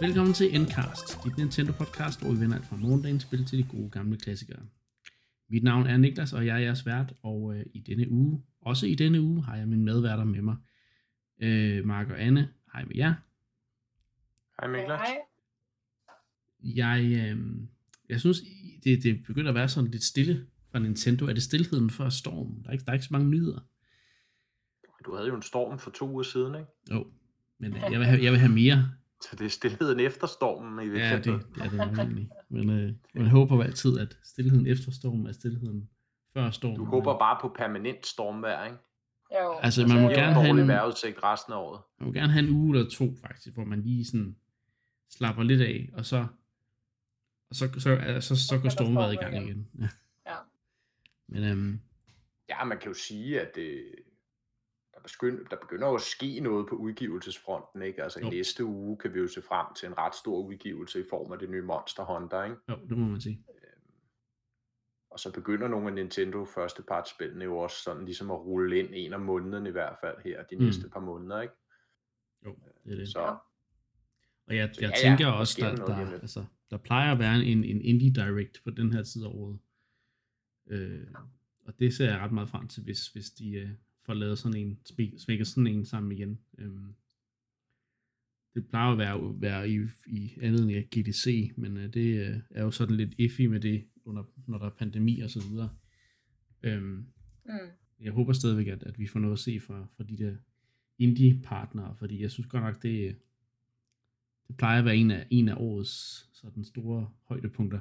Velkommen til Endcast, dit Nintendo-podcast, hvor vi vender alt fra morgendagens spil til de gode gamle klassikere. Mit navn er Niklas, og jeg er jeres vært, og øh, i denne uge, også i denne uge, har jeg mine medværter med mig. Øh, Mark og Anne, hej med jer. Hej Niklas. Hej. Jeg, øh, jeg synes, det, det begynder at være sådan lidt stille fra Nintendo. Er det stillheden før stormen? Der er ikke, der er ikke så mange nyheder. Du havde jo en storm for to uger siden, ikke? Jo, men øh, jeg vil have, jeg vil have mere. Så det er stillheden efter stormen i Ja, det, virkeligheden. ja, det er det egentlig. Men øh, man håber altid, at stillheden efter stormen er stillheden før stormen. Du håber bare på permanent stormvejr, ikke? Jo. Altså, Altså, man må er gerne have en, vejrudsigt resten af året. man må gerne have en uge eller to, faktisk, hvor man lige sådan slapper lidt af, og så, og så, så, altså, så går der stormvejret i gang igen. igen. Ja. Ja. Men øhm, Ja, man kan jo sige, at det, begynder, der begynder jo at ske noget på udgivelsesfronten, ikke? Altså Jo. i næste uge kan vi jo se frem til en ret stor udgivelse i form af det nye Monster Hunter, ikke? jo, det må man sige. Og så begynder nogle af Nintendo førstepartsspillene jo også sådan ligesom at rulle ind en af månederne i hvert fald her, de Mm. næste par måneder, ikke? Jo, det er det. Så Ja. Og jeg, Så jeg ja, ja, tænker der også, der, der, lidt. altså, der plejer at være en, en indie direct på den her tid af året. Øh, og det ser jeg ret meget frem til, hvis, hvis de øh, får lavet sådan en, smæk- smækker sådan en sammen igen. Øhm, det plejer at være, være i, i anledning af GDC, men øh, det øh, er jo sådan lidt iffy med det, under, når der er pandemi og så videre. Øhm, Mm. jeg håber stadigvæk, at, at vi får noget at se fra, fra de der indie-partnere, fordi jeg synes godt nok, det, det plejer at være en af, en af årets sådan store højdepunkter.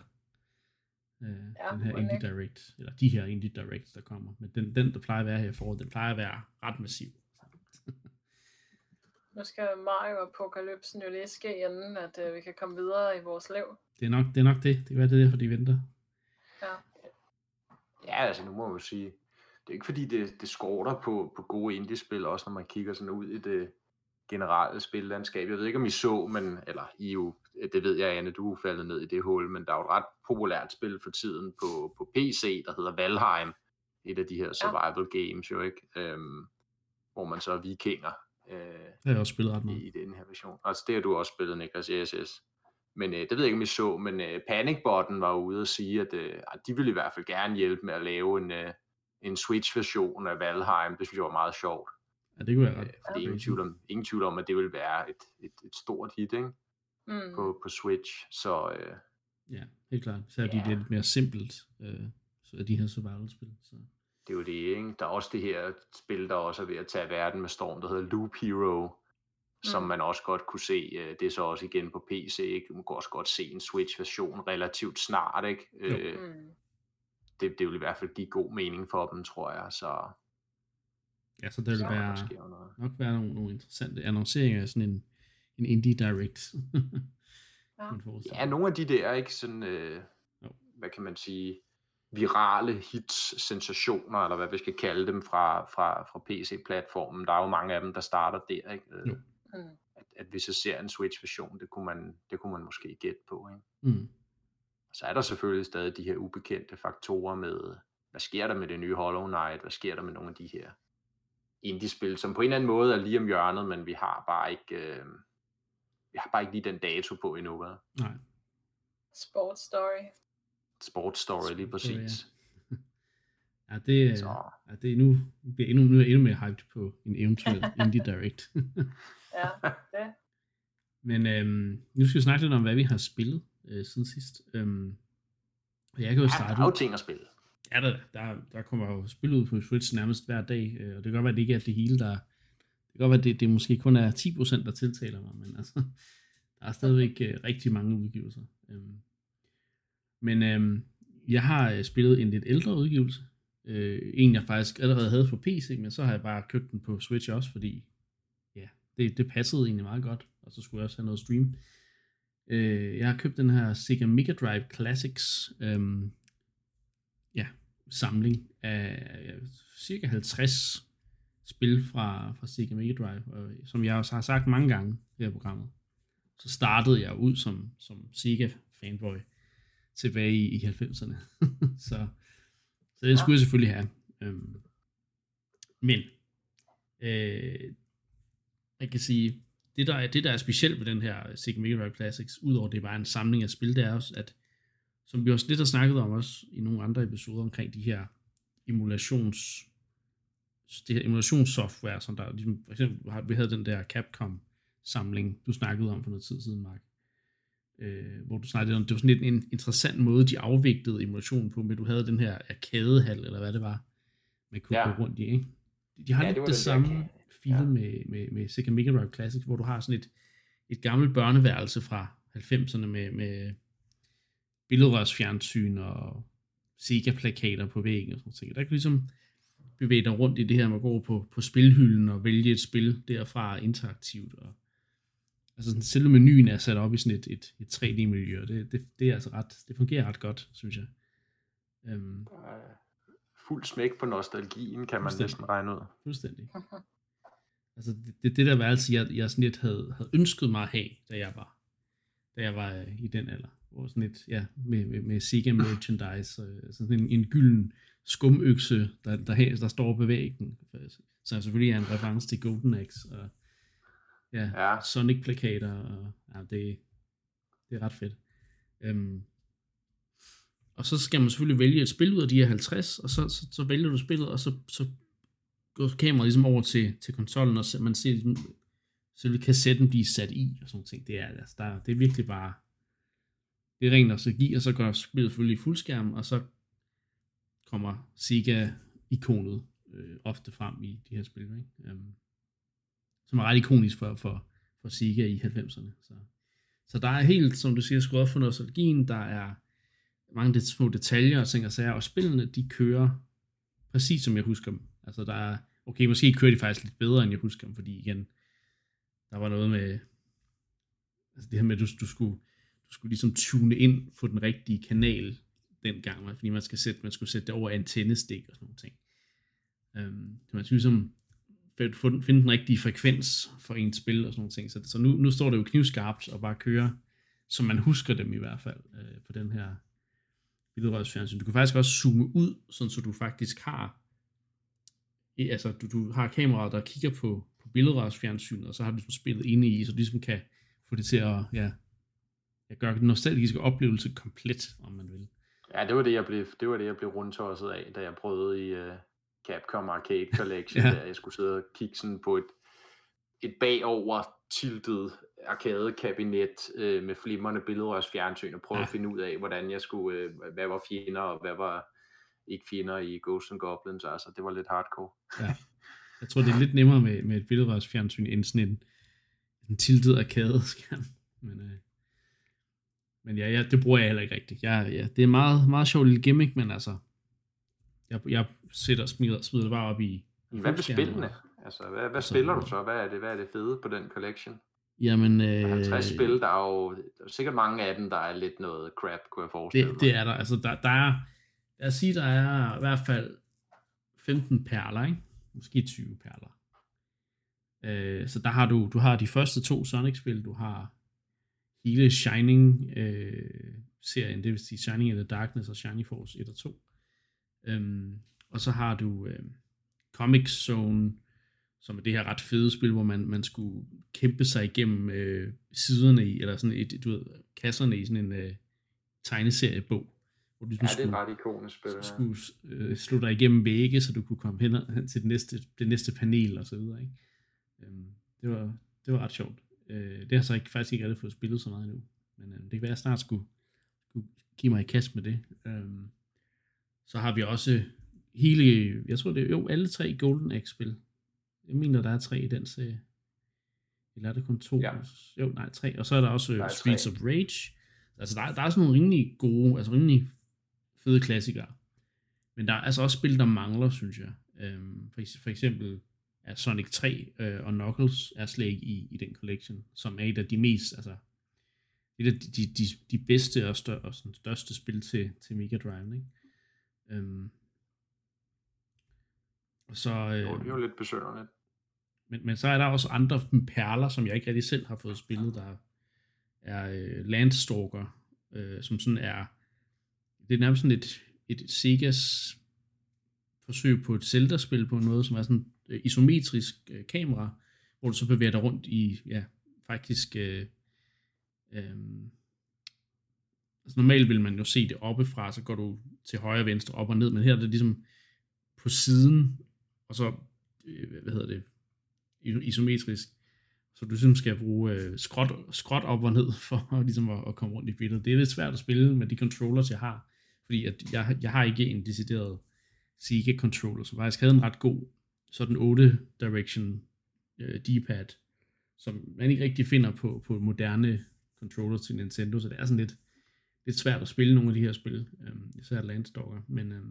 Øh, Ja, den her Indie? Direct, eller de her Indie Directs, der kommer. Men den, den der plejer at være her i foråret, den plejer at være ret massiv. Nu skal Mario Apokalypsen jo lige ske, inden at øh, vi kan komme videre i vores liv. Det er nok det, er nok det. Det kan være, det er derfor, de venter. Ja. Ja, altså nu må man jo sige, det er ikke fordi, det, det skorter på, på gode indie-spil, også når man kigger sådan ud i det generelle spillandskab. Jeg ved ikke, om I så, men, eller I jo, det ved jeg, Anne, du er faldet ned i det hul, men der er jo et ret populært spil for tiden på, på PC, der hedder Valheim. Et af de her survival games jo, ikke? Øhm, hvor man så er vikinger. Øh, Det har jeg også spillet ret i, meget. i den her version. Altså det har du også spillet, Niklas, i SS. Men øh, det ved jeg ikke, om I så, men øh, Panicbotten var ude og sige, at øh, de ville i hvert fald gerne hjælpe med at lave en, øh, en Switch-version af Valheim. Det synes jeg var meget sjovt. Ja, det kunne være Øh, ret. fordi ingen tvivl, om, ingen tvivl om, at det ville være et, et, et stort hit ikke? Mm. På, på Switch. Så øh, Ja, helt klart. Så er de Ja. lidt mere simpelt, øh, så er de her survival-spil. Så. det er jo det, ikke? Der er også det her spil, der også er ved at tage verden med storm, der hedder Loop Hero, som Mm. man også godt kunne se, øh, det er så også igen på PC, ikke? Man kunne også godt se en Switch-version relativt snart, ikke? Jo. Øh, Mm. det, det vil i hvert fald give god mening for dem, tror jeg, så, Ja, så der vil så være, der nok være nogle, nogle interessante annonceringer af sådan en, en indie direct. Ja. Ja, nogle af de der, ikke sådan, øh, Jo. hvad kan man sige, virale hits, sensationer, eller hvad vi skal kalde dem fra, fra, fra PC-platformen, der er jo mange af dem, der starter der, ikke? Øh, Jo. Mm. At, at hvis jeg ser en Switch-version, det kunne man, det kunne man måske gætte på, ikke? Mm. Og så er der selvfølgelig stadig de her ubekendte faktorer med, hvad sker der med det nye Hollow Knight, hvad sker der med nogle af de her indie-spil, som på en eller anden måde er lige om hjørnet, men vi har bare ikke, øh, vi har bare ikke lige den dato på endnu, hvad? Nej. Sports Story. Sports Story lige præcis. Ja, det, er- Så ja, det er nu, nu bliver jeg endnu, nu er jeg endnu mere hyped på en eventuel indie direct. Ja, det. Men øhm, nu skal vi snakke lidt om, hvad vi har spillet øh, siden sidst. Øhm, og jeg kan jo ja, starte der er jo ting at spille. Ja, der, der, der kommer jo spil ud på Switch nærmest hver dag, øh, og det kan godt være, at det ikke er det hele, der... Det kan godt være, at det, det måske kun er 10%, der tiltaler mig, men altså, der er stadigvæk øh, rigtig mange udgivelser. Øh. men øh, jeg har øh, spillet en lidt ældre udgivelse. Øh, en, jeg faktisk allerede havde på PC, men så har jeg bare købt den på Switch også, fordi ja, det, det passede egentlig meget godt, og så skulle jeg også have noget stream. Øh, jeg har købt den her Sega Mega Drive Classics øh, samling af cirka 50 spil fra, fra Sega Mega Drive, og som jeg også har sagt mange gange her i programmet, så startede jeg ud som, som Sega fanboy tilbage i, i 90'erne. så, så den skulle jeg selvfølgelig have. Øhm, men øh, jeg kan sige, det, der er, det, der er specielt ved den her Sega Mega Drive Classics, udover det var bare en samling af spil, det er også, at som vi også lidt har snakket om også i nogle andre episoder omkring de her emulations det her emulationssoftware, som der ligesom, for eksempel, vi havde den der Capcom samling, du snakkede om for noget tid siden, Mark, øh, hvor du snakkede om, det var sådan lidt en interessant måde, de afviklede emulationen på, men du havde den her arkadehal, eller hvad det var, man kunne ja. gå rundt i, ikke? De har ja, lidt det, det samme feel ja. med, med, med Sega Mega Drive Classics, hvor du har sådan et, et gammelt børneværelse fra 90'erne med, med billedrørsfjernsyn og Sega-plakater på væggen og sådan noget. Der kan ligesom bevæge dig rundt i det her med at gå på, på spilhylden og vælge et spil derfra interaktivt. Og, altså sådan, selve menuen er sat op i sådan et, et, et 3D-miljø, det, det, det, er altså ret, det fungerer ret godt, synes jeg. Um, fuld smæk på nostalgien, kan man næsten regne ud. Fuldstændig. Altså det, det, det der værelse, jeg, jeg sådan lidt havde, havde ønsket mig at have, da jeg var, da jeg var øh, i den alder. Hvor sådan et, ja, med, med, med Sega merchandise, øh, sådan en, en gylden skumøkse, der, der, der står på væggen. Så selvfølgelig er en reference til Golden Axe, og ja, ja. Sonic-plakater, og ja, det, det er ret fedt. Um, og så skal man selvfølgelig vælge et spil ud af de her 50, og så, så, så vælger du spillet, og så, så går kameraet ligesom over til, til konsollen, og man ser ligesom, selve kassetten blive sat i, og sådan ting. Det er, altså, der, det er virkelig bare, det er ren nostalgi, og så går spillet selvfølgelig i fuldskærm, og så kommer Sega-ikonet øh, ofte frem i de her spil, ikke? Um, som er ret ikonisk for, for, for Sega i 90'erne. Så, så der er helt, som du siger, skruet for nostalgien, der er mange små detaljer og ting og sager, og spillene, de kører præcis som jeg husker dem. Altså der er, okay, måske kører de faktisk lidt bedre, end jeg husker dem, fordi igen, der var noget med, altså det her med, at du, du skulle, skulle ligesom tune ind på den rigtige kanal dengang, fordi man, skal sætte, man skulle sætte det over antennestik og sådan noget ting. Øhm, så man skulle ligesom finde den rigtige frekvens for ens spil og sådan noget ting. Så, så nu, nu står det jo knivskarpt og bare kører, som man husker dem i hvert fald, øh, på den her billedrørsfjernsyn. Du kan faktisk også zoome ud, sådan så du faktisk har altså du, du har kameraet, der kigger på, på billedrørsfjernsynet, og så har du ligesom spillet inde i, så du ligesom kan få det til at ja, at gøre den nostalgiske oplevelse komplet, om man vil. Ja, det var det, jeg blev, det var det, jeg blev rundtosset af, da jeg prøvede i uh, Capcom Arcade Collection, ja. der jeg skulle sidde og kigge sådan på et, et bagover tiltet arcade-kabinet øh, med flimrende billedrørsfjernsyn og prøve ja. at finde ud af, hvordan jeg skulle, øh, hvad var fjender og hvad var ikke fjender i Ghosts and Goblins. Altså, det var lidt hardcore. Ja. Jeg tror, det er lidt nemmere med, med et billedrørsfjernsyn end sådan en, en tiltet arcade-skærm. Men, øh, men ja, ja, det bruger jeg heller ikke rigtigt. Ja, ja, det er meget, meget sjovt lille gimmick, men altså, jeg, jeg sætter smider, smider det bare op i... Hvad med spillene? Altså, hvad, hvad altså, spiller du så? Hvad er, det, hvad er det fede på den collection? Jamen, øh, 50 spil, der er jo der er sikkert mange af dem, der er lidt noget crap, kunne jeg forestille det, mig. Det er der. Altså, der, der er, lad os sige, der er i hvert fald 15 perler, ikke? Måske 20 perler. Øh, så der har du, du har de første to Sonic-spil, du har hele Shining-serien, øh, det vil sige Shining in the Darkness og Shining Force 1 og 2. Øhm, og så har du øh, Comic Zone, som er det her ret fede spil, hvor man, man skulle kæmpe sig igennem øh, siderne i, eller sådan et, du ved, kasserne i sådan en øh, tegneseriebog. Hvor du ja, skulle, det er ret ikonisk spil. Ja. skulle øh, slå dig igennem vægge, så du kunne komme hen, hen til det næste, det næste panel og så videre. Ikke? Øhm, det, var, det var ret sjovt. Øh, det har så ikke, faktisk ikke rigtig fået spillet så meget endnu. Men øh, det kan være, at jeg snart skulle, skulle give mig i kast med det. Øh, så har vi også hele, jeg tror det er jo alle tre Golden Axe-spil. Jeg mener, der er tre i den serie. Eller er det kun to? Ja. Jo, nej, tre. Og så er der også der er Streets tre. of Rage. Altså, der, der er sådan nogle rimelig gode, altså rimelig fede klassikere. Men der er altså også spil, der mangler, synes jeg. Øhm, for, for eksempel er Sonic 3 øh, og Knuckles er slet ikke i, i den collection, som er et af de mest, altså, et af de, de, de, bedste og, stør, og sådan største spil til, til Mega Drive, ikke? Øhm, og så, øh, jo, det er jo lidt besøgende. Men, men så er der også andre perler, som jeg ikke rigtig selv har fået spillet, der er øh, Landstalker, øh, som sådan er, det er nærmest sådan et, et Segas forsøg på et Zelda-spil på måde, som er sådan øh, isometrisk øh, kamera, hvor du så bevæger dig rundt i ja, faktisk... Øh, øh, altså normalt vil man jo se det oppefra, så går du til højre og venstre, op og ned, men her er det ligesom på siden, og så, øh, hvad hedder det, isometrisk. Så du ligesom skal bruge øh, skråt, skråt op og ned for ligesom at, at komme rundt i billedet. Det er lidt svært at spille med de controllers, jeg har, fordi at jeg, jeg har ikke en decideret Sega controller, som faktisk havde en ret god sådan 8 direction øh, D-pad, som man ikke rigtig finder på, på moderne controller til Nintendo, så det er sådan lidt, lidt svært at spille nogle af de her spil, øh, især Landstalker, men, øh,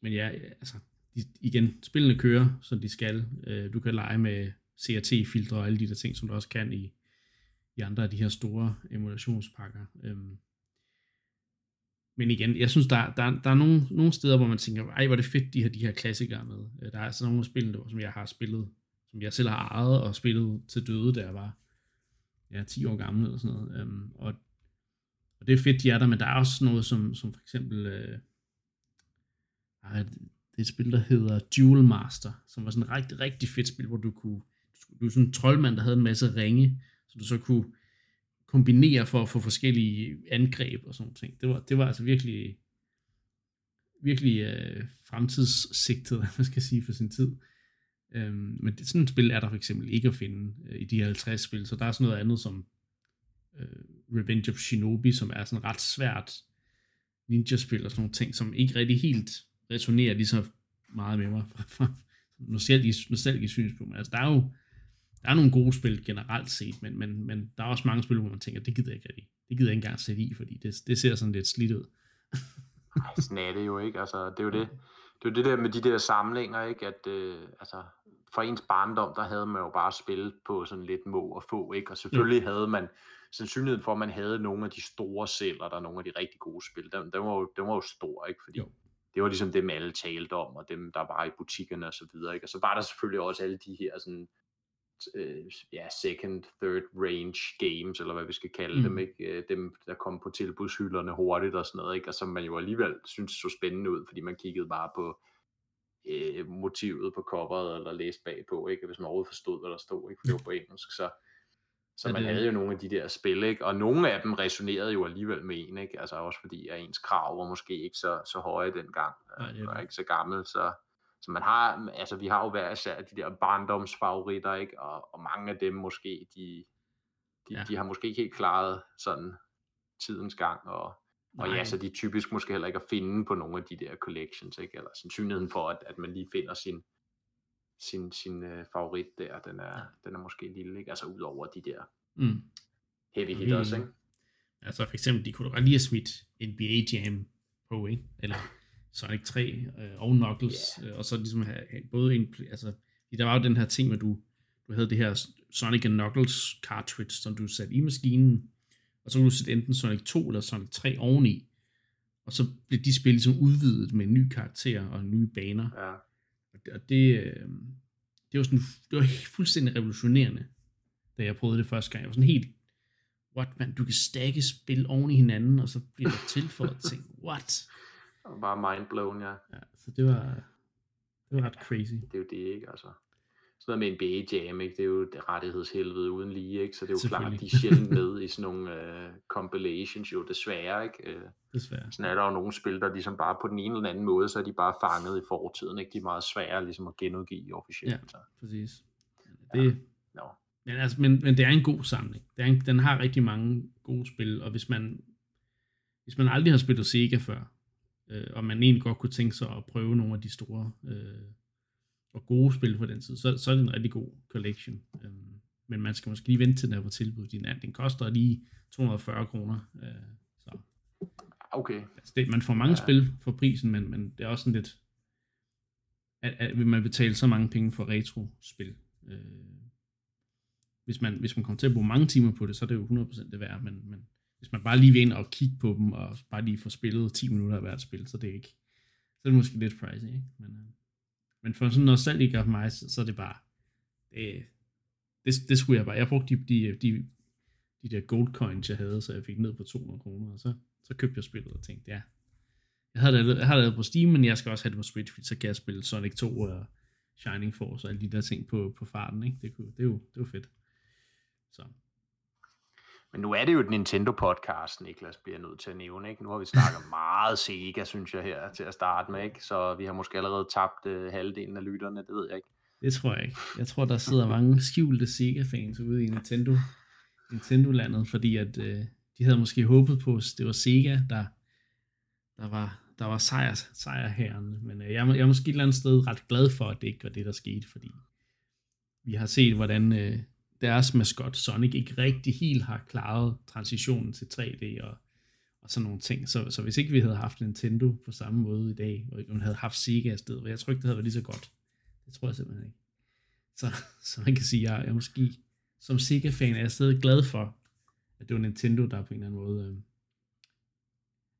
men ja, altså, de, igen, spillene kører, som de skal. Øh, du kan lege med CRT-filtre og alle de der ting, som du også kan i, i andre af de her store emulationspakker. Øh, men igen, jeg synes, der, der, der er nogle, nogle steder, hvor man tænker, ej, hvor er det fedt, de har de her klassikere med. Øh, der er altså nogle af spillene, som jeg har spillet, som jeg selv har ejet og spillet til døde, da jeg var ja, 10 år gammel eller sådan noget. Øhm, og, og det er fedt, de er der, men der er også noget som, som for eksempel, øh, det er et spil, der hedder Duel Master, som var sådan et rigtig, rigtig fedt spil, hvor du kunne, du var sådan en troldmand, der havde en masse ringe, så du så kunne kombinere for at få forskellige angreb og sådan ting. Det var, det var altså virkelig, virkelig øh, fremtidssigtet, man skal sige, for sin tid. Øhm, men det, sådan et spil er der for eksempel ikke at finde øh, i de 50 spil, så der er sådan noget andet som øh, Revenge of Shinobi, som er sådan ret svært ninja-spil og sådan nogle ting, som ikke rigtig helt resonerer lige så meget med mig fra, fra nostalgisk, nostalgisk synspunkt. Altså, der er jo der er nogle gode spil generelt set, men, men, men der er også mange spil, hvor man tænker, det gider jeg ikke rigtig. Det gider jeg ikke engang sætte i, fordi det, det ser sådan lidt slidt ud. Ej, sådan er det jo ikke. Altså, det er jo det. Det er jo det der med de der samlinger, ikke? At, øh, altså, for ens barndom, der havde man jo bare spillet på sådan lidt må og få, ikke? Og selvfølgelig ja. havde man sandsynligheden for, at man havde nogle af de store celler, der er nogle af de rigtig gode spil, den, den, var, jo, den var jo stor, ikke? Fordi jo det var ligesom dem, alle talte om, og dem, der var i butikkerne og så videre. Ikke? Og så var der selvfølgelig også alle de her sådan, øh, ja, second, third range games, eller hvad vi skal kalde mm. dem, ikke? Øh, dem, der kom på tilbudshylderne hurtigt og sådan noget, ikke? og som man jo alligevel synes så spændende ud, fordi man kiggede bare på øh, motivet på coveret, eller læste bagpå, ikke? hvis man overhovedet forstod, hvad der stod, ikke? for det var på engelsk, så så man havde jo nogle af de der spil, ikke? og nogle af dem resonerede jo alligevel med en, ikke? altså også fordi at ens krav var måske ikke så, så høje dengang, Nej, det var ikke så gammel, så, så man har, altså vi har jo hver især de der barndomsfavoritter, ikke? Og, og mange af dem måske, de, de, ja. de har måske ikke helt klaret sådan tidens gang, og, og ja, så de typisk måske heller ikke at finde på nogle af de der collections, ikke? eller sandsynligheden for, at, at man lige finder sin, sin, sin uh, favorit der, den er, ja. den er måske lille, ikke? Altså ud over de der mm. heavy hitters, ikke? Altså for eksempel, de kunne da lige have smidt NBA Jam på, ikke? Eller Sonic 3 øh, og Knuckles, yeah. øh, og så ligesom have, have både en, altså, der var jo den her ting, hvor du, du havde det her Sonic and Knuckles cartridge, som du satte i maskinen, og så kunne du sætte enten Sonic 2 eller Sonic 3 oveni, og så blev de spil ligesom udvidet med nye karakterer og nye baner. Ja. Og det, øh, det var sådan, det var fuldstændig revolutionerende, da jeg prøvede det første gang. Jeg var sådan helt, what man, du kan stakke spil oven i hinanden, og så bliver der tilføjet ting. What? Bare mindblown, ja. ja. Så det var, det var ret crazy. Det er jo det, ikke? Altså, sådan noget med en jam ikke? det er jo det rettighedshelvede uden lige, ikke? så det er jo klart, de er sjældent med i sådan nogle uh, compilations, jo desværre. Ikke? Uh, desværre. Sådan er der jo nogle spil, der ligesom bare på den ene eller anden måde, så er de bare fanget i fortiden, ikke? de er meget svære ligesom at genudgive officielt. Ja, så. præcis. Det, ja. No. Men, altså, men, men det er en god samling. Det er en, den har rigtig mange gode spil, og hvis man, hvis man aldrig har spillet Sega før, øh, og man egentlig godt kunne tænke sig at prøve nogle af de store øh, og gode spil på den tid, så, så er det en rigtig god collection. Øh, men man skal måske lige vente til den er på tilbud. Den, den koster lige 240 kroner. Øh, så. Okay. Altså det, man får mange ja. spil for prisen, men, men det er også sådan lidt, at, at vil man betale så mange penge for retro-spil. Øh, hvis man, hvis man kommer til at bruge mange timer på det, så er det jo 100% det værd, men, men hvis man bare lige vil ind og kigge på dem, og bare lige få spillet 10 minutter af hvert spil, så det er ikke, så er det måske lidt pricey, ikke? Men, øh, men for sådan noget salg for mig, så, så er det bare, det, det, det skulle jeg bare, jeg brugte de, de, de, de der gold coins, jeg havde, så jeg fik ned på 200 kroner, og så, så købte jeg spillet og tænkte, ja, jeg havde det, jeg havde det på Steam, men jeg skal også have det på Switch, fordi så kan jeg spille Sonic 2 og Shining Force og alle de der ting på, på farten, ikke? Det, kunne, det, er jo, det er jo fedt. Så. Men nu er det jo et Nintendo-podcast, Niklas bliver nødt til at nævne. Ikke? Nu har vi snakket meget Sega, synes jeg, her til at starte med. Ikke? Så vi har måske allerede tabt uh, halvdelen af lytterne, det ved jeg ikke. Det tror jeg ikke. Jeg tror, der sidder mange skjulte Sega-fans ude i Nintendo, Nintendo-landet, fordi at, uh, de havde måske håbet på, at det var Sega, der, der var, der var sejr, sejrherren. Men uh, jeg, jeg er måske et eller andet sted ret glad for, at det ikke var det, der skete, fordi vi har set, hvordan uh, deres maskot Sonic ikke rigtig helt har klaret transitionen til 3D og, og sådan nogle ting. Så, så hvis ikke vi havde haft Nintendo på samme måde i dag, og man havde haft Sega i stedet, jeg tror ikke, det havde været lige så godt. Det tror jeg simpelthen ikke. Så, så man kan sige, at jeg jeg måske som Sega-fan er jeg stadig glad for, at det var Nintendo, der på en eller anden måde... Øh,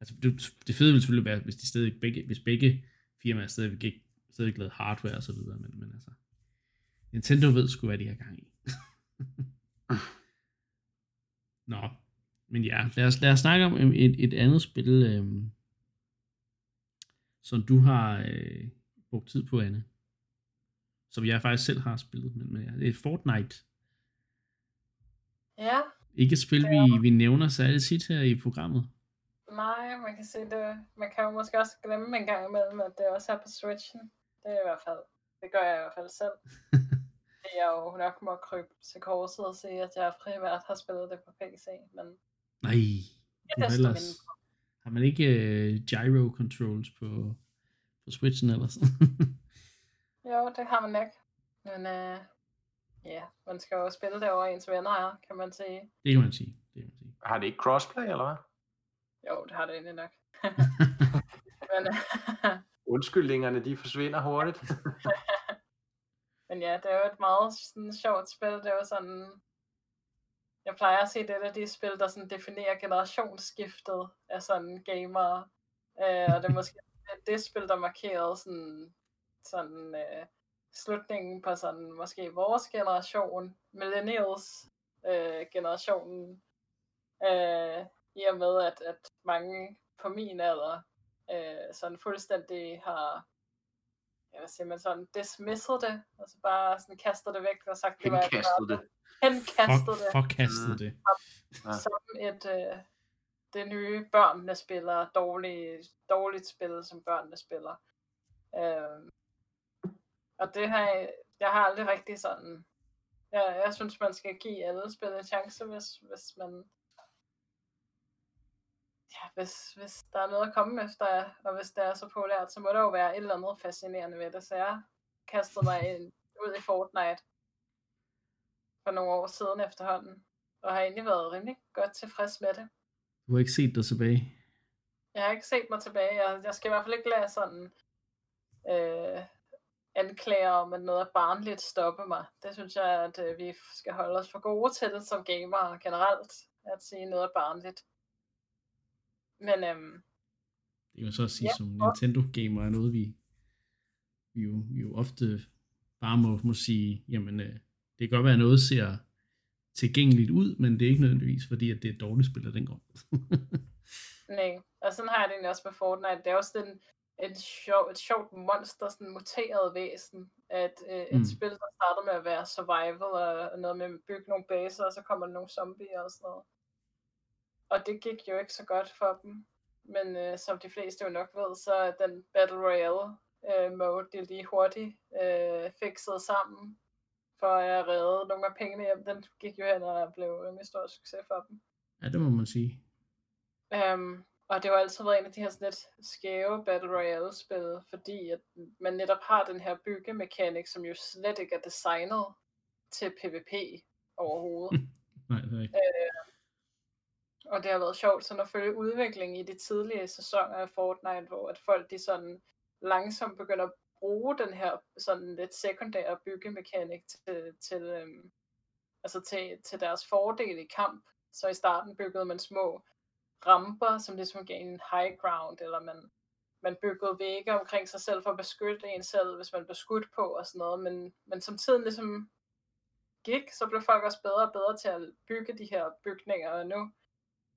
altså det, det fede ville selvfølgelig være, hvis de stadig begge, hvis begge firmaer stadig, gik, stadig lavede hardware og så videre, men, men altså, Nintendo ved sgu, hvad de har gang i. Nå, men ja, lad os, lad os snakke om et, et andet spil, øh, som du har øh, brugt tid på, Anne. Som jeg faktisk selv har spillet, men, men ja, det er Fortnite. Ja. Ikke et spil, vi, vi nævner særligt tit her i programmet. Nej, man kan se det. Man kan jo måske også glemme en gang imellem, at det også er på Switchen. Det er i hvert fald, det gør jeg i hvert fald selv. jeg jo nok må krybe til korset og sige, at jeg primært har spillet det på PC, men... Nej, det er ellers... Har man ikke uh, gyro controls på, på Switchen ellers? jo, det har man ikke. Men uh, ja, yeah, man skal jo spille det over ens venner her, kan man sige. Det kan man sige. Det kan man sige. Har det ikke crossplay, eller hvad? Jo, det har det egentlig nok. men, uh, Undskyldningerne, de forsvinder hurtigt. Men ja, det er jo et meget sådan, sjovt spil. Det er jo sådan... Jeg plejer at se det af de spil, der sådan definerer generationsskiftet af sådan gamere. Øh, og det er måske det, det spil, der markerede sådan, sådan øh, slutningen på sådan måske vores generation, millennials øh, generationen, øh, i og med at, at mange på min alder øh, sådan fuldstændig har ja, hvad siger man sådan, dismisset det, altså bare sådan kastet det væk og sagt, det var Henkastet det. Henkastet det. Forkastet mm. det. Som, som et, øh, det nye børnene spiller, dårligt, dårligt spil, som børnene spiller. Øh, og det har jeg, jeg har aldrig rigtig sådan, jeg, jeg synes, man skal give alle spil en chance, hvis, hvis man ja, hvis, hvis der er noget at komme efter, og hvis det er så populært, så må der jo være et eller andet fascinerende ved det. Så jeg kastede mig ind, ud i Fortnite for nogle år siden efterhånden, og har egentlig været rimelig godt tilfreds med det. Du har ikke set dig tilbage? Jeg har ikke set mig tilbage. Jeg, jeg skal i hvert fald ikke lade sådan øh, anklager om, at noget er barnligt stoppe mig. Det synes jeg, at øh, vi skal holde os for gode til som gamere generelt, at sige noget er barnligt. Men øhm, det kan man så sige, ja, som Nintendo-gamer er noget, vi, vi, jo, vi jo ofte bare må, må sige, jamen øh, det kan godt være, at noget ser tilgængeligt ud, men det er ikke nødvendigvis, fordi at det er et dårligt spil af den grund. Nej, og sådan har jeg det egentlig også med Fortnite. Det er også den, et, sjov, et sjovt monster, sådan muteret væsen. At øh, et mm. spil, der starter med at være survival og noget med at bygge nogle baser, og så kommer der nogle zombier og sådan noget. Og det gik jo ikke så godt for dem. Men øh, som de fleste jo nok ved, så er den Battle Royale øh, mode, de lige hurtigt øh, fikset sammen for at redde nogle af pengene hjem. Den gik jo hen og blev en stor succes for dem. Ja, det må man sige. Um, og det har altid været en af de her sådan lidt skæve Battle Royale-spil, fordi at man netop har den her byggemekanik, som jo slet ikke er designet til PvP overhovedet. Nej, det er ikke. Øh, og det har været sjovt sådan at følge udviklingen i de tidlige sæsoner af Fortnite, hvor at folk de sådan langsomt begynder at bruge den her sådan lidt sekundære byggemekanik til, til, øhm, altså til, til deres fordel i kamp. Så i starten byggede man små ramper, som ligesom gav en high ground, eller man, man byggede vægge omkring sig selv for at beskytte en selv, hvis man blev skudt på og sådan noget. Men, men som tiden ligesom gik, så blev folk også bedre og bedre til at bygge de her bygninger, og nu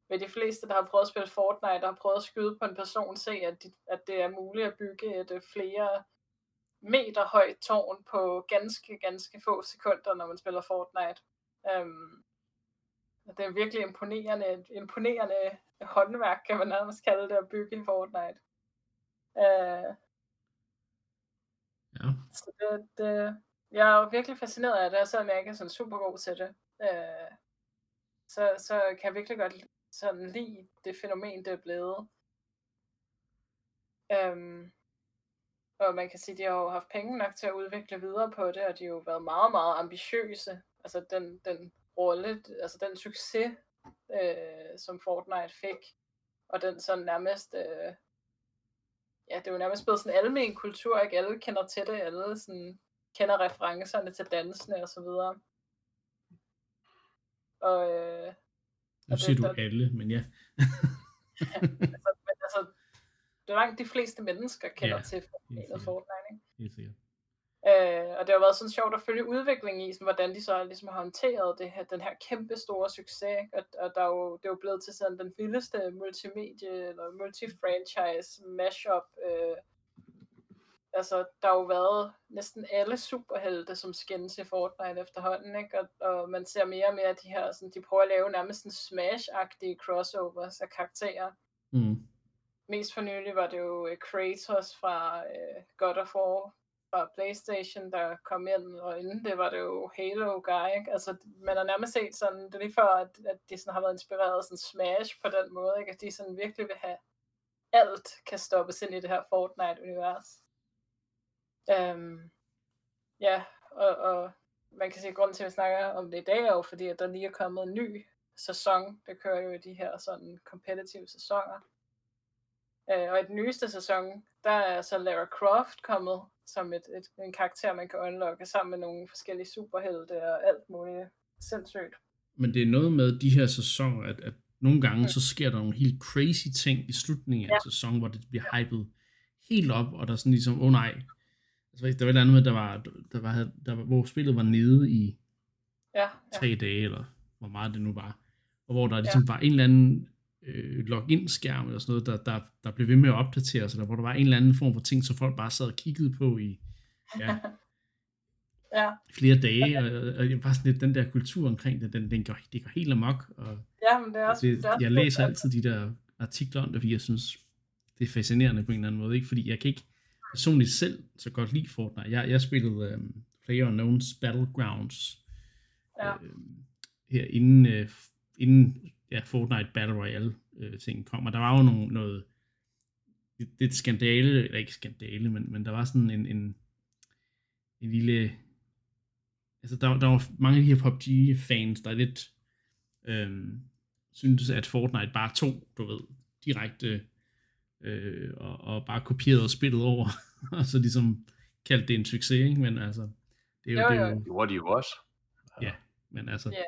vil de fleste, der har prøvet at spille Fortnite, der har prøvet at skyde på en person, se, at, de, at det er muligt at bygge et øh, flere meter højt tårn på ganske, ganske få sekunder, når man spiller Fortnite. Um, det er virkelig imponerende, imponerende håndværk, kan man nærmest kalde det, at bygge i Fortnite. Uh, Ja. så det, det, jeg er virkelig fascineret af det, og selvom jeg ikke er sådan super god til det, uh, så, så kan jeg virkelig godt sådan lide det fænomen, det er blevet. Øhm, og man kan sige, at de har jo haft penge nok til at udvikle videre på det, og de har jo været meget, meget ambitiøse. Altså den, den rolle, altså den succes, øh, som Fortnite fik, og den sådan nærmest, øh, ja, det er jo nærmest blevet sådan almen kultur, ikke? Alle kender til det, alle sådan kender referencerne til dansene og så videre. Og, øh, nu siger du alle, men ja. altså, men altså, det er langt de fleste mennesker kender Ja, til sikkert. Fortnite, ikke? Helt sikkert. Øh, og det har været sådan sjovt at følge udviklingen i, sådan, hvordan de så ligesom har håndteret det her, den her kæmpe store succes. ikke? Og, og der er jo, det er jo blevet til sådan den vildeste multimedie eller multi-franchise mashup. Øh, altså, der har jo været næsten alle superhelte, som skændes i Fortnite efterhånden, ikke? Og, og man ser mere og mere de her, sådan, de prøver at lave nærmest en smash-agtige crossovers af karakterer. Mm. Mest for nylig var det jo øh, Kratos fra øh, God of War fra Playstation, der kom ind, og inden det var det jo Halo Guy, ikke? Altså, man har nærmest set sådan, det er lige før, at, at de sådan har været inspireret af sådan Smash på den måde, ikke? At de sådan virkelig vil have, alt kan stoppes ind i det her Fortnite-univers. Øhm, ja, og, og man kan sige, at grunden til, at vi snakker om det i dag, er jo fordi, at der lige er kommet en ny sæson. Det kører jo de her sådan competitive sæsoner. Øh, og i den nyeste sæson, der er så Lara Croft kommet som et, et, en karakter, man kan unlocke sammen med nogle forskellige superhelte og alt muligt sindssygt. Men det er noget med de her sæsoner, at, at nogle gange så sker der nogle helt crazy ting i slutningen af en sæson, hvor det bliver hypet helt op, og der er sådan ligesom, åh oh, nej. Altså, der var et eller andet med, der var, der var, der var, hvor spillet var nede i Ja, ja. tre dage, eller hvor meget det nu var, og hvor der ligesom var en eller anden øh, login-skærm eller sådan noget, der, der, der blev ved med at opdatere sig, der, hvor der var en eller anden form for ting, som folk bare sad og kiggede på i ja, ja. flere dage, og, og var sådan lidt, den der kultur omkring det, den, den går, det går helt amok, og ja, men det er også... det, det er også jeg læser altid de der artikler om det, fordi jeg synes, det er fascinerende på en eller anden måde, ikke? fordi jeg kan ikke personligt selv så godt lide Fortnite. Jeg, jeg spillede um, PlayerUnknown's Battlegrounds Ja. øh, her inden, øh, inden ja, Fortnite Battle Royale øh, ting kom, og der var jo nogle, noget lidt, skandale, eller ikke skandale, men, men der var sådan en, en, en lille altså der, der var mange af de her PUBG-fans, der er lidt øhm, syntes, at Fortnite bare tog, du ved, direkte øh, og, og bare kopierede spillet over, og så ligesom kaldte det en succes, ikke? Men altså, det er jo, Jo, det er jo. Det gjorde de jo også. Ja, men altså, Ja.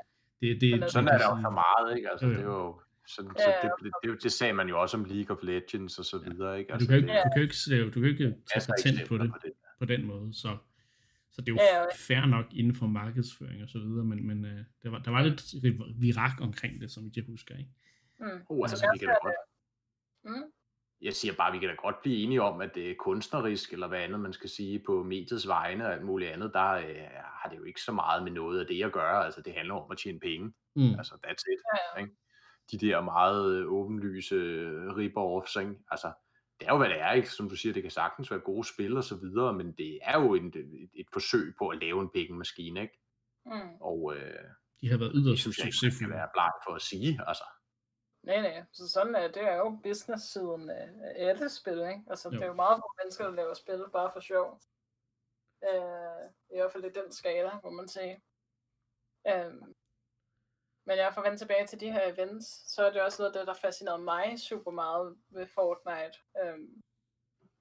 det, det, altså- Sådan man er der jo så meget, ikke? Altså, Jo, jo. det er jo sådan, Ja, så det, det, det, det, sagde man jo også om League of Legends og så videre, ikke? Altså, du kan jo ikke, det, du kan jo ikke, du kan ikke tage patent på det, på det. på den måde, så, så det er jo Ja, ja. fair nok inden for markedsføring og så videre, men, men øh, der, var, der var lidt virak omkring det, som jeg husker, ikke? Mm. Oh, altså, jeg vi kan ser godt, det- Mm. Jeg siger bare, vi kan da godt blive enige om, at det er kunstnerisk, eller hvad andet man skal sige, på mediets vegne og alt muligt andet, der øh, har det jo ikke så meget med noget af det at gøre. Altså, det handler om at tjene penge. Mm. Altså, that's it. Ja, Ikke? De der meget øh, åbenlyse øh, rip-offs, ikke? Altså, det er jo, hvad det er, ikke? Som du siger, det kan sagtens være gode spil og så videre, men det er jo en, et, et forsøg på at lave en pengemaskine, ikke? Mm. Og øh, De har været det yderst synes jeg ikke, man succesfulde. kan være bleg for at sige, altså. Nej, nej. Så sådan er det er jo business-siden af alle spil, ikke? Altså, Jo. det er jo meget få mennesker, der laver spil bare for sjov. Øh, I hvert fald i den skala, må man sige. Øh, men jeg får vende tilbage til de her events, så er det også noget af det, der fascinerede mig super meget ved Fortnite. Øh,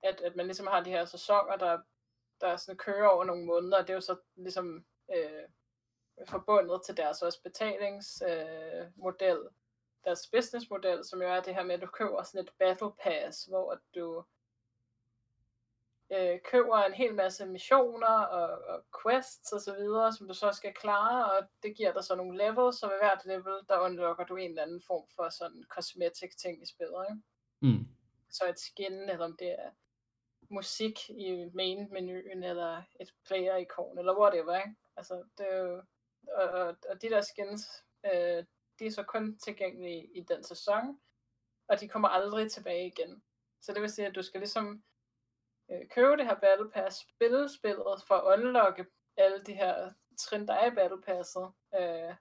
at, at man ligesom har de her sæsoner, der, der sådan kører over nogle måneder, og det er jo så ligesom øh, forbundet til deres også betalingsmodel, øh, model, deres businessmodel, som jo er det her med, at du køber sådan et battle pass, hvor du øh, køber en hel masse missioner og, og quests og så videre, som du så skal klare, og det giver dig så nogle levels, og ved hvert level, der unlocker du en eller anden form for sådan cosmetic ting i spillet, ikke? Mm. Så et skin, eller om det er musik i main-menuen, eller et player-ikon, eller whatever, ikke? Altså, det er jo, og, og, og de der skins, øh, de er så kun tilgængelige i den sæson, og de kommer aldrig tilbage igen. Så det vil sige, at du skal ligesom øh, købe det her Battle Pass, spille spillet for at unlocke alle de her trin, der er i Battle Passet. Øh,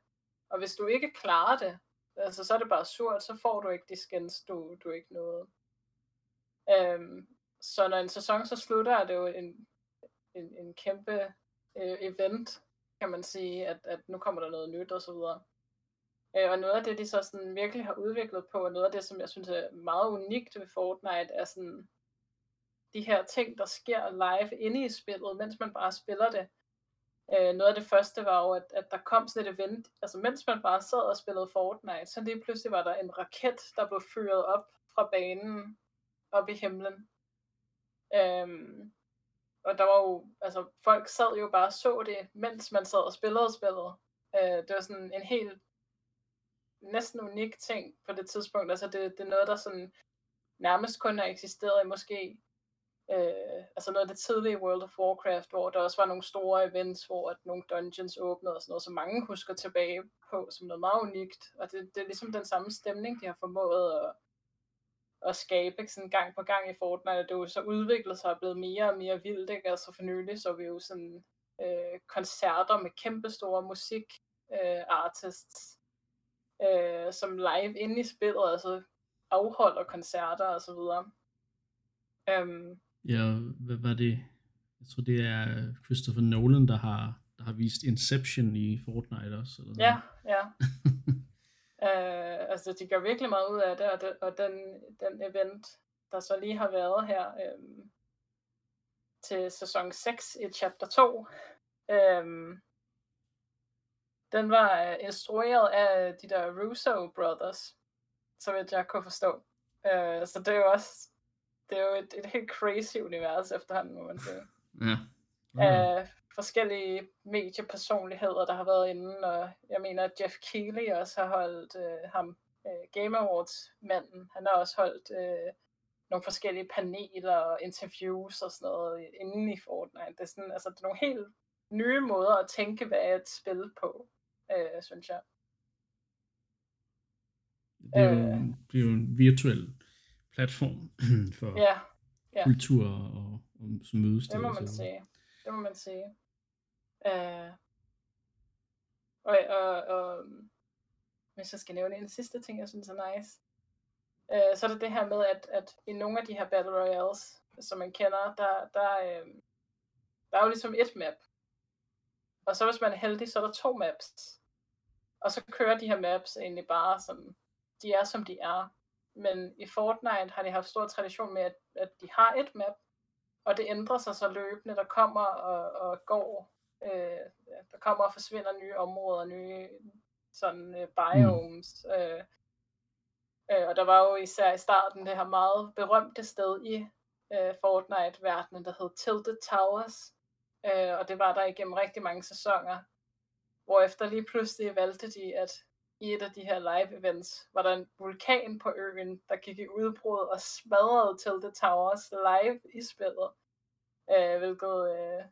og hvis du ikke klarer det, altså så er det bare surt, så får du ikke de skins, du, du ikke nåede. Øhm, så når en sæson så slutter, er det jo en, en, en kæmpe øh, event, kan man sige, at, at nu kommer der noget nyt og så videre. Øh, og noget af det, de så sådan virkelig har udviklet på, og noget af det, som jeg synes er meget unikt ved Fortnite, er sådan de her ting, der sker live inde i spillet, mens man bare spiller det. Øh, noget af det første var jo, at, at der kom sådan et event, altså mens man bare sad og spillede Fortnite, så lige pludselig var der en raket, der blev fyret op fra banen op i himlen. Øhm, og der var jo, altså folk sad jo bare og så det, mens man sad og spillede spillet. Øh, det var sådan en helt næsten unik ting på det tidspunkt. Altså det, det er noget, der sådan nærmest kun har eksisteret i måske øh, altså noget af det tidlige World of Warcraft, hvor der også var nogle store events, hvor at nogle dungeons åbnede og sådan noget, som mange husker tilbage på som noget meget unikt. Og det, det er ligesom den samme stemning, de har formået at, at skabe sådan gang på gang i Fortnite. Det er jo så udviklet sig og blevet mere og mere vildt. Ikke? Altså for nylig så vi jo sådan øh, koncerter med kæmpe store musik øh, artists, øh, som live inde i spillet, altså afholder koncerter og så videre. Um, Ja, hvad var det? Jeg tror, det er Christopher Nolan, der har, der har vist Inception i Fortnite også. Eller ja, ja. uh, altså, de gør virkelig meget ud af det, og, det, og den, den event, der så lige har været her um, til sæson 6 i chapter 2, um, den var instrueret af de der Russo Brothers, så vidt jeg kunne forstå. Uh, så det er jo også det er jo et, et helt crazy univers efterhånden, må man sige. Ja. Okay. Af forskellige mediepersonligheder, der har været inde, og jeg mener, at Jeff Keighley også har holdt øh, ham, øh, Game Awards-manden, han har også holdt øh, nogle forskellige paneler og interviews og sådan noget inde i Fortnite. Det er, sådan, altså, det er nogle helt nye måder at tænke, hvad er et spil på, øh, synes jeg. Det er, jo, øh, det er jo en virtuel platform for ja, ja. kultur og, og som mødested. Det må man sige. Det må man sige. Uh, og, og, og hvis jeg skal nævne en sidste ting, jeg synes er nice, uh, så er det det her med, at, at i nogle af de her Battle Royales, som man kender, der, der, uh, der er jo ligesom et map. Og så hvis man er heldig, så er der to maps. Og så kører de her maps egentlig bare som, de er som de er. Men i Fortnite har de haft stor tradition med, at, at de har et map, og det ændrer sig så løbende. Der kommer og, og går, øh, der kommer og forsvinder nye områder, nye sådan øh, biomes. Mm. Øh, øh, og der var jo især i starten det her meget berømte sted i øh, Fortnite-verdenen, der hed Tilted Towers. Øh, og det var der igennem rigtig mange sæsoner. Hvor efter lige pludselig valgte de, at i et af de her live events, var der en vulkan på øen, der gik i udbrud og smadrede til The Towers live i spillet. Øh, hvilket øh,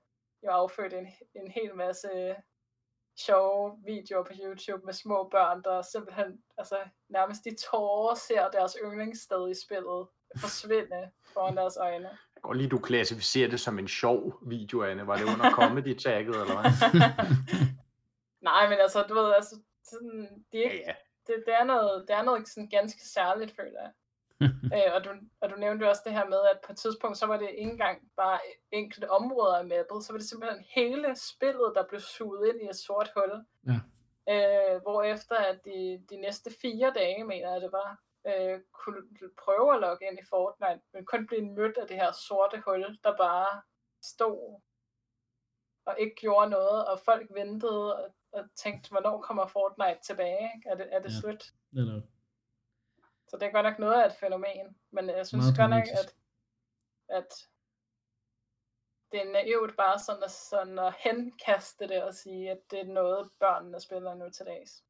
jo affødte en, en hel masse sjove videoer på YouTube med små børn, der simpelthen altså, nærmest de tårer ser deres yndlingssted i spillet forsvinde foran deres øjne. Jeg går lige, du klassificerer det som en sjov video, Anne. Var det under comedy-tagget, eller hvad? Nej, men altså, du ved, altså, sådan, det, er, ja, ja. Det, det, er noget, det er noget sådan ganske særligt, føler jeg. øh, og, du, og du nævnte også det her med, at på et tidspunkt, så var det ikke engang bare enkelte områder af mappet, så var det simpelthen hele spillet, der blev suget ind i et sort hul. Ja. Øh, hvorefter at de, de næste fire dage, mener jeg det var, øh, kunne prøve at logge ind i Fortnite, men kun blive mødt af det her sorte hul, der bare stod og ikke gjorde noget, og folk ventede, og og tænkt, hvornår kommer Fortnite tilbage? Ikke? Er det, er det ja. slut? Eller... Så det er godt nok noget af et fænomen, men jeg synes Meget godt nok, at, at det er naivt bare sådan at, sådan at henkaste det og sige, at det er noget, børnene spiller nu til dags.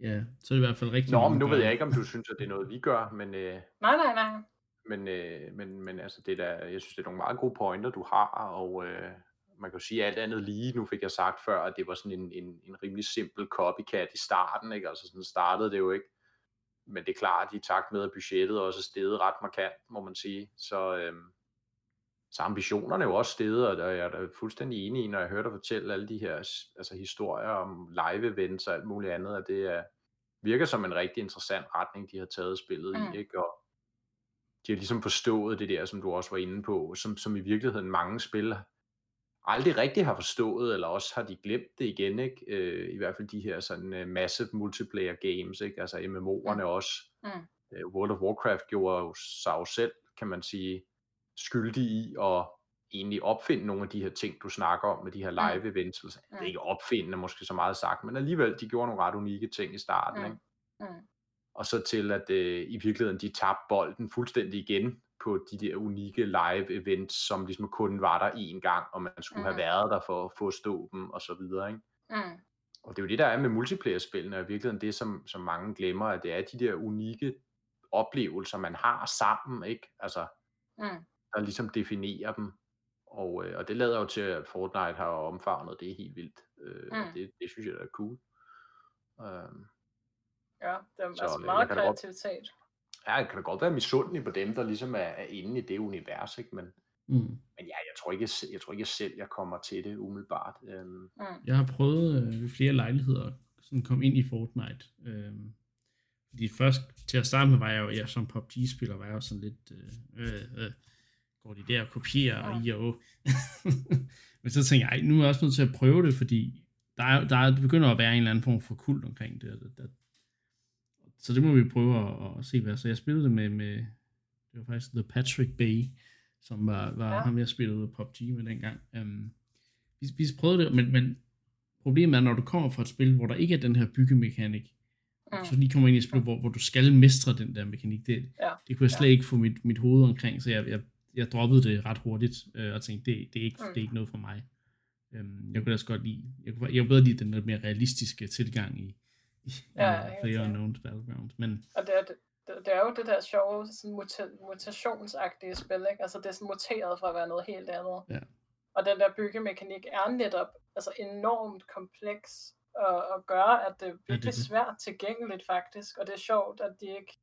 Ja, så er det i hvert fald rigtig Nå, men nu ved jeg ikke, om du synes, at det er noget, vi gør, men... Øh... Nej, nej, nej. men, øh, men, men altså, det der, jeg synes, det er nogle meget gode pointer, du har, og øh, man kan jo sige alt andet lige. Nu fik jeg sagt før, at det var sådan en, en, en rimelig simpel copycat i starten, ikke? Altså sådan startede det jo ikke. Men det er klart, at i takt med, at budgettet også er steget ret markant, må man sige. Så, øh, så ambitionerne er jo også steget, og jeg er da fuldstændig enig i, når jeg hører dig fortælle alle de her altså historier om live events og alt muligt andet, at det er, virker som en rigtig interessant retning, de har taget spillet mm. i, ikke? Og de har ligesom forstået det der, som du også var inde på, som, som i virkeligheden mange spil aldrig rigtig har forstået, eller også har de glemt det igen, ikke? Øh, I hvert fald de her sådan uh, massive multiplayer games, ikke? Altså MMO'erne mm. også. Mm. Uh, World of Warcraft gjorde jo sig jo selv, kan man sige, skyldig i at egentlig opfinde nogle af de her ting, du snakker om med de her mm. live events. Altså, mm. Det er ikke opfindende måske så meget sagt, men alligevel, de gjorde nogle ret unikke ting i starten. Mm. Ikke? Mm. Og så til, at øh, i virkeligheden, de tabte bolden fuldstændig igen på de der unikke live events, som ligesom kun var der én gang, og man skulle mm. have været der for at forstå dem, og så videre. Ikke? Mm. Og det er jo det, der er med multiplayer-spillene, og i virkeligheden det, som, som mange glemmer, at det er de der unikke oplevelser, man har sammen, ikke? Altså, mm. der ligesom definerer dem. Og, øh, og det lader jo til, at Fortnite har omfavnet det er helt vildt. Øh, mm. det, det synes jeg er cool. Um, ja, det er så, altså meget kreativitet. Godt, ja, jeg kan da godt være misundelig på dem, der ligesom er, er inde i det univers, ikke? Men, mm. men ja, jeg tror, ikke, jeg, jeg tror ikke selv, jeg kommer til det umiddelbart. Um, mm. Jeg har prøvet øh, ved flere lejligheder at komme ind i Fortnite. Um, fordi først til at starte med var jeg jo, ja, som PUBG-spiller, var jeg jo sådan lidt, øh, øh, øh går de der og kopierer ja. og IO. Men så tænkte jeg, nu er jeg også nødt til at prøve det, fordi der, er, der, er, der begynder at være en eller anden form for kult omkring det. Der, der, så det må vi prøve at, at se hvad. Så jeg spillede det med, med det var faktisk The Patrick Bay, som var, var ja. ham, jeg spillede PUBG med dengang. Um, vi, vi prøvede det, men, men problemet er, når du kommer fra et spil, hvor der ikke er den her byggemekanik, mm. så lige kommer ind i et spil, hvor, hvor du skal mestre den der mekanik, det, ja. det kunne jeg slet ja. ikke få mit, mit hoved omkring, så jeg, jeg, jeg droppede det ret hurtigt, øh, og tænkte, det, det, er ikke, mm. det er ikke noget for mig. Um, jeg kunne også godt lide, jeg kunne, jeg kunne bedre lide den lidt mere realistiske tilgang i, ja, Player Unknown's Battlegrounds. Men, og det er, det, det er jo det der sjove sådan muta- mutationsagtige spil, ikke? Altså det er sådan muteret fra at være noget helt andet. Ja. Og den der byggemekanik er netop altså enormt kompleks og, og gør, at det er virkelig ja, det, det. svært tilgængeligt faktisk. Og det er sjovt, at de ikke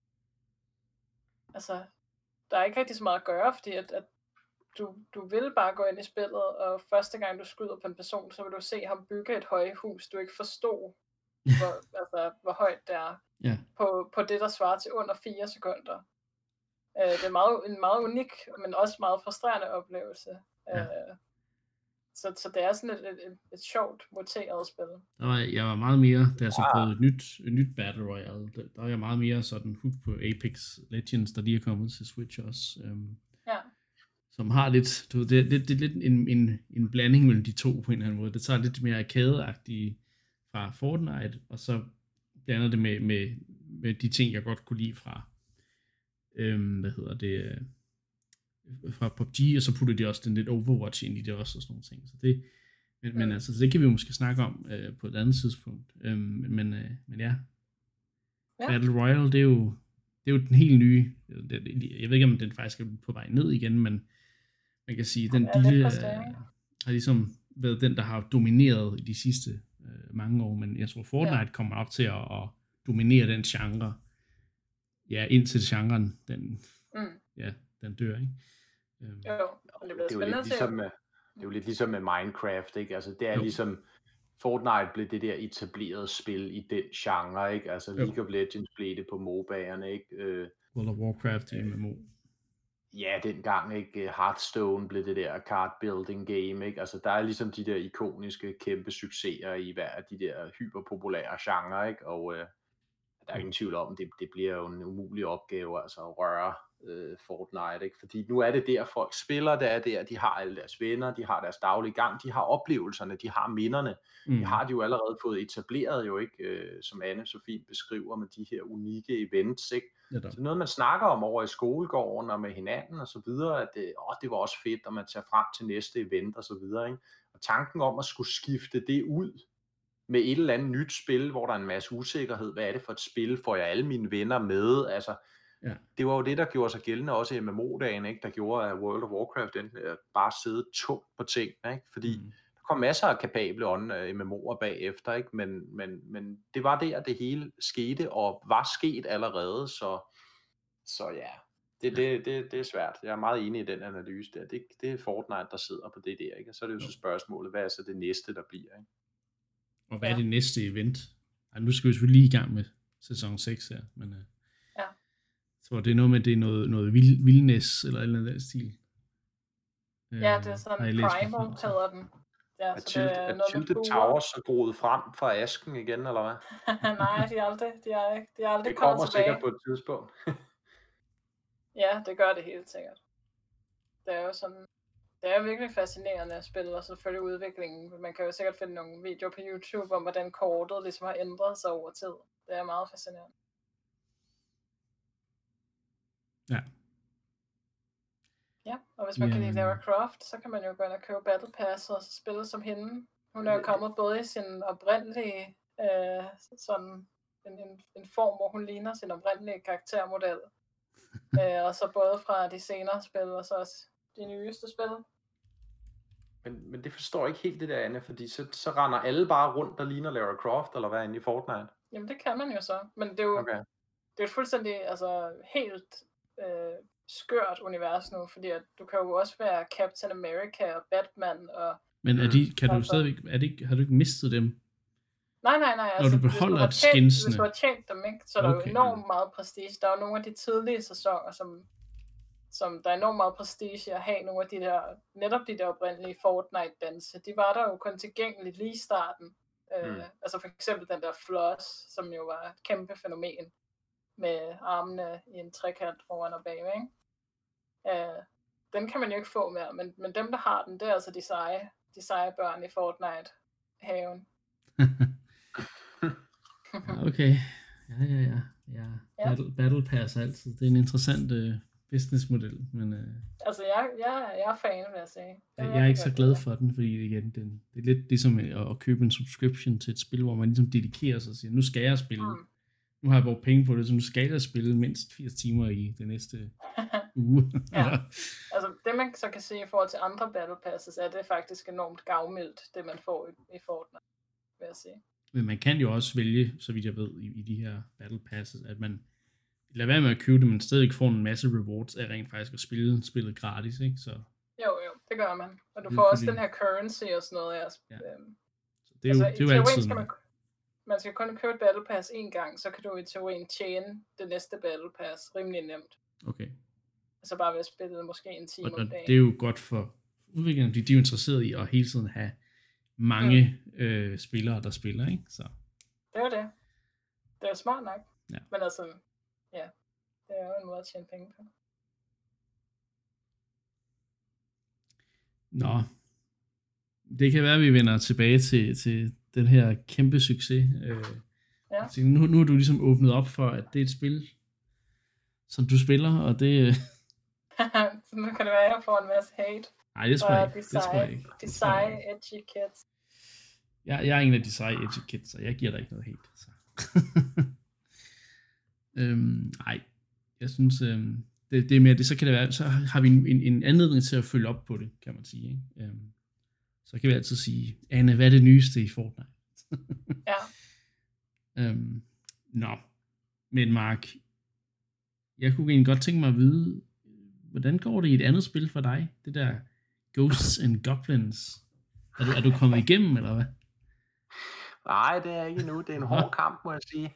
altså der er ikke rigtig så meget at gøre, fordi at, at du, du vil bare gå ind i spillet, og første gang du skyder på en person, så vil du se ham bygge et højhus, du ikke forstår, hvor, altså, hvor højt det er, yeah. på, på det, der svarer til under 4 sekunder. Uh, det er meget, en meget unik, men også meget frustrerende oplevelse. Yeah. Uh, så, så det er sådan et, et, et, et sjovt, muteret spil. Der var, jeg var meget mere, da jeg så prøvede et nyt, et nyt Battle Royale, der, der var jeg meget mere sådan hooked på Apex Legends, der lige er kommet til Switch også. Um, ja. Som har lidt, du, det, det, det er lidt en, en, en blanding mellem de to på en eller anden måde. Det tager lidt mere arcade fra Fortnite, og så blander det med, med, med de ting, jeg godt kunne lide fra, øhm, hvad hedder det, fra PUBG, og så putter de også den lidt Overwatch ind i det også, og sådan nogle ting. Så det, men, men altså, det kan vi måske snakke om øh, på et andet tidspunkt. Øhm, men, men, øh, men ja. ja. Battle Royale, det er jo, det er jo den helt nye, jeg ved ikke, om den faktisk er på vej ned igen, men man kan sige, den ja, lille, øh, har ligesom været den, der har domineret i de sidste øh, mange år, men jeg tror Fortnite ja. kommer op til at, at dominere den genre, ja, indtil genren, den, mm. ja, den dør, ikke? Øhm. Jo, og det, det er jo lidt ligesom med, det er jo lidt ligesom med Minecraft, ikke? Altså det er jo. ligesom, Fortnite blev det der etablerede spil i den genre, ikke? Altså jo. League of Legends blev det på MOBA'erne, ikke? Øh, World of Warcraft øh, MMO. Ja, dengang, ikke? Hearthstone blev det der card building game, ikke? Altså der er ligesom de der ikoniske kæmpe succeser i hver af de der hyperpopulære genre, ikke? Og øh, der er ingen tvivl om, det, det bliver jo en umulig opgave, altså at røre øh, Fortnite, ikke? fordi nu er det der, folk spiller, det er der, de har alle deres venner, de har deres daglige gang, de har oplevelserne, de har minderne, mm. de har de jo allerede fået etableret jo, ikke, øh, som Anne så fint beskriver med de her unikke events, ikke? Ja, så noget man snakker om over i skolegården og med hinanden og så videre, at det, åh, det var også fedt, at man tager frem til næste event og så videre, ikke? og tanken om at skulle skifte det ud, med et eller andet nyt spil, hvor der er en masse usikkerhed. Hvad er det for et spil? Får jeg alle mine venner med? Altså, Ja. Det var jo det, der gjorde sig gældende også i MMO-dagen, ikke? der gjorde, at World of Warcraft den, bare sidde tungt på ting, ikke? fordi mm. Der kom masser af kapable on, uh, MMO'er bagefter, ikke? Men, men, men det var der, det hele skete, og var sket allerede, så, så ja, det, det, det, det er svært. Jeg er meget enig i den analyse der. Det, det er Fortnite, der sidder på det der, ikke? og så er det jo så spørgsmålet, hvad er så det næste, der bliver? Ikke? Og hvad er det næste event? Ej, nu skal vi selvfølgelig lige i gang med sæson 6 her, men uh, Ja. så det er noget med, det er noget, noget vild, vildness, eller et eller andet stil. Øh, Ja, det er sådan Primal hedder den. Ja, Er så det Tilted, er noget. Towers så groet frem fra asken igen, eller hvad? Nej, de er aldrig, de er, ikke- de er aldrig Det kommer kommet tilbage. sikkert på et tidspunkt. Ja, det gør det helt sikkert. Det er jo sådan, det er virkelig fascinerende at spille, og selvfølgelig udviklingen. Man kan jo sikkert finde nogle videoer på YouTube om, hvordan kortet ligesom har ændret sig over tid. Det er meget fascinerende. Ja. Ja, og hvis man kan lide. Lara Croft, så kan man jo gå ind og købe Battle Pass og så spille som hende. Hun er jo kommet både i sin oprindelige øh, sådan en, en, en form, hvor hun ligner sin oprindelige karaktermodel. øh, og så både fra de senere spil, og så også de nyeste spil. Men, men det forstår jeg ikke helt det der, Anne, fordi så, så render alle bare rundt, der ligner Lara Croft, eller hvad inde i Fortnite? Jamen det kan man jo så, men det er jo, Okay. det er jo fuldstændig, altså helt øh, skørt univers nu, fordi at du kan jo også være Captain America og Batman og Men er de, kan du Altså- stadigvæk, er det, ikke- har du ikke mistet dem? Nej, nej, nej. Når du hvis beholder har tjent, skinsene. Hvis du har tjent dem, ikke, så er der Okay. jo enormt meget prestige. Der er jo nogle af de tidlige sæsoner, som, som der er enormt meget prestige i at have nogle af de der, netop de der oprindelige Fortnite-danse. De var der jo kun tilgængeligt lige i starten. Mm. Mm. Øh, altså for eksempel den der floss, som jo var et kæmpe fænomen med armene i en trekant foran og bag, ikke? Øh, den kan man jo ikke få mere, men, men dem, der har den, det er altså de seje, de seje børn i Fortnite-haven. Okay. Ja, ja, ja. ja. Battle, Battle Pass altid. Det er en interessant uh, businessmodel, men uh, Altså, jeg, jeg, jeg er fan, vil jeg sige. Jeg, jeg er ikke så glad for den, fordi igen, den, det er lidt ligesom at, at købe en subscription til et spil, hvor man ligesom dedikerer sig og siger, nu skal jeg spille. Mm. Nu har jeg brugt penge på det, så nu skal jeg spille mindst 80 timer i det næste uge. Ja. altså, det man så kan se i forhold til andre Battle Passes, er det faktisk enormt gavmildt, det man får i, i Fortnite, vil jeg sige. Men man kan jo også vælge, så vidt jeg ved, i, i de her Battle Passes, at man lader være med at købe det, men stadigvæk får en masse rewards af rent faktisk at spille spillet gratis, ikke? Så, Jo, jo, det gør man. Og du får også den her currency og sådan noget. Altså, Ja. øhm, så det er jo, altså, det er jo altid man. Man skal kun købe et Battle Pass en gang, så kan du i teorien tjene det næste Battle Pass rimelig nemt. Okay. Altså bare ved at spille måske en time Og, om dagen. det er jo godt for udviklerne, fordi de er jo interesseret i at hele tiden have mange mm. øh, spillere, der spiller, ikke? Så Det er det. Det er smart nok. Ja. Men altså, ja, det er jo en måde at tjene penge på. Nå. Det kan være, at vi vender tilbage til, til den her kæmpe succes. Øh, Ja. altså, nu, nu er du ligesom åbnet op for, at det er et spil, som du spiller, og det... øh, så nu kan det være, at jeg får en masse hate. Nej, det tror jeg ikke. de Det tror jeg ikke. De seje, edgy kids. Jeg, jeg er en af de seje edgy kids, så jeg giver dig ikke noget hate. Så. øhm, ej, jeg synes, øhm, det, det er mere det, så kan det være, så har vi en, en, en anledning til at følge op på det, kan man sige. Ikke? Øhm, så kan vi altid sige, Anne, hvad er det nyeste i Fortnite? Ja. Øhm, nå, men Mark, jeg kunne egentlig godt tænke mig at vide, hvordan går det i et andet spil for dig? Det der Ghosts and Goblins. Er du, er du kommet igennem, eller hvad? Nej, det er ikke endnu. Det er en hård kamp, må jeg sige.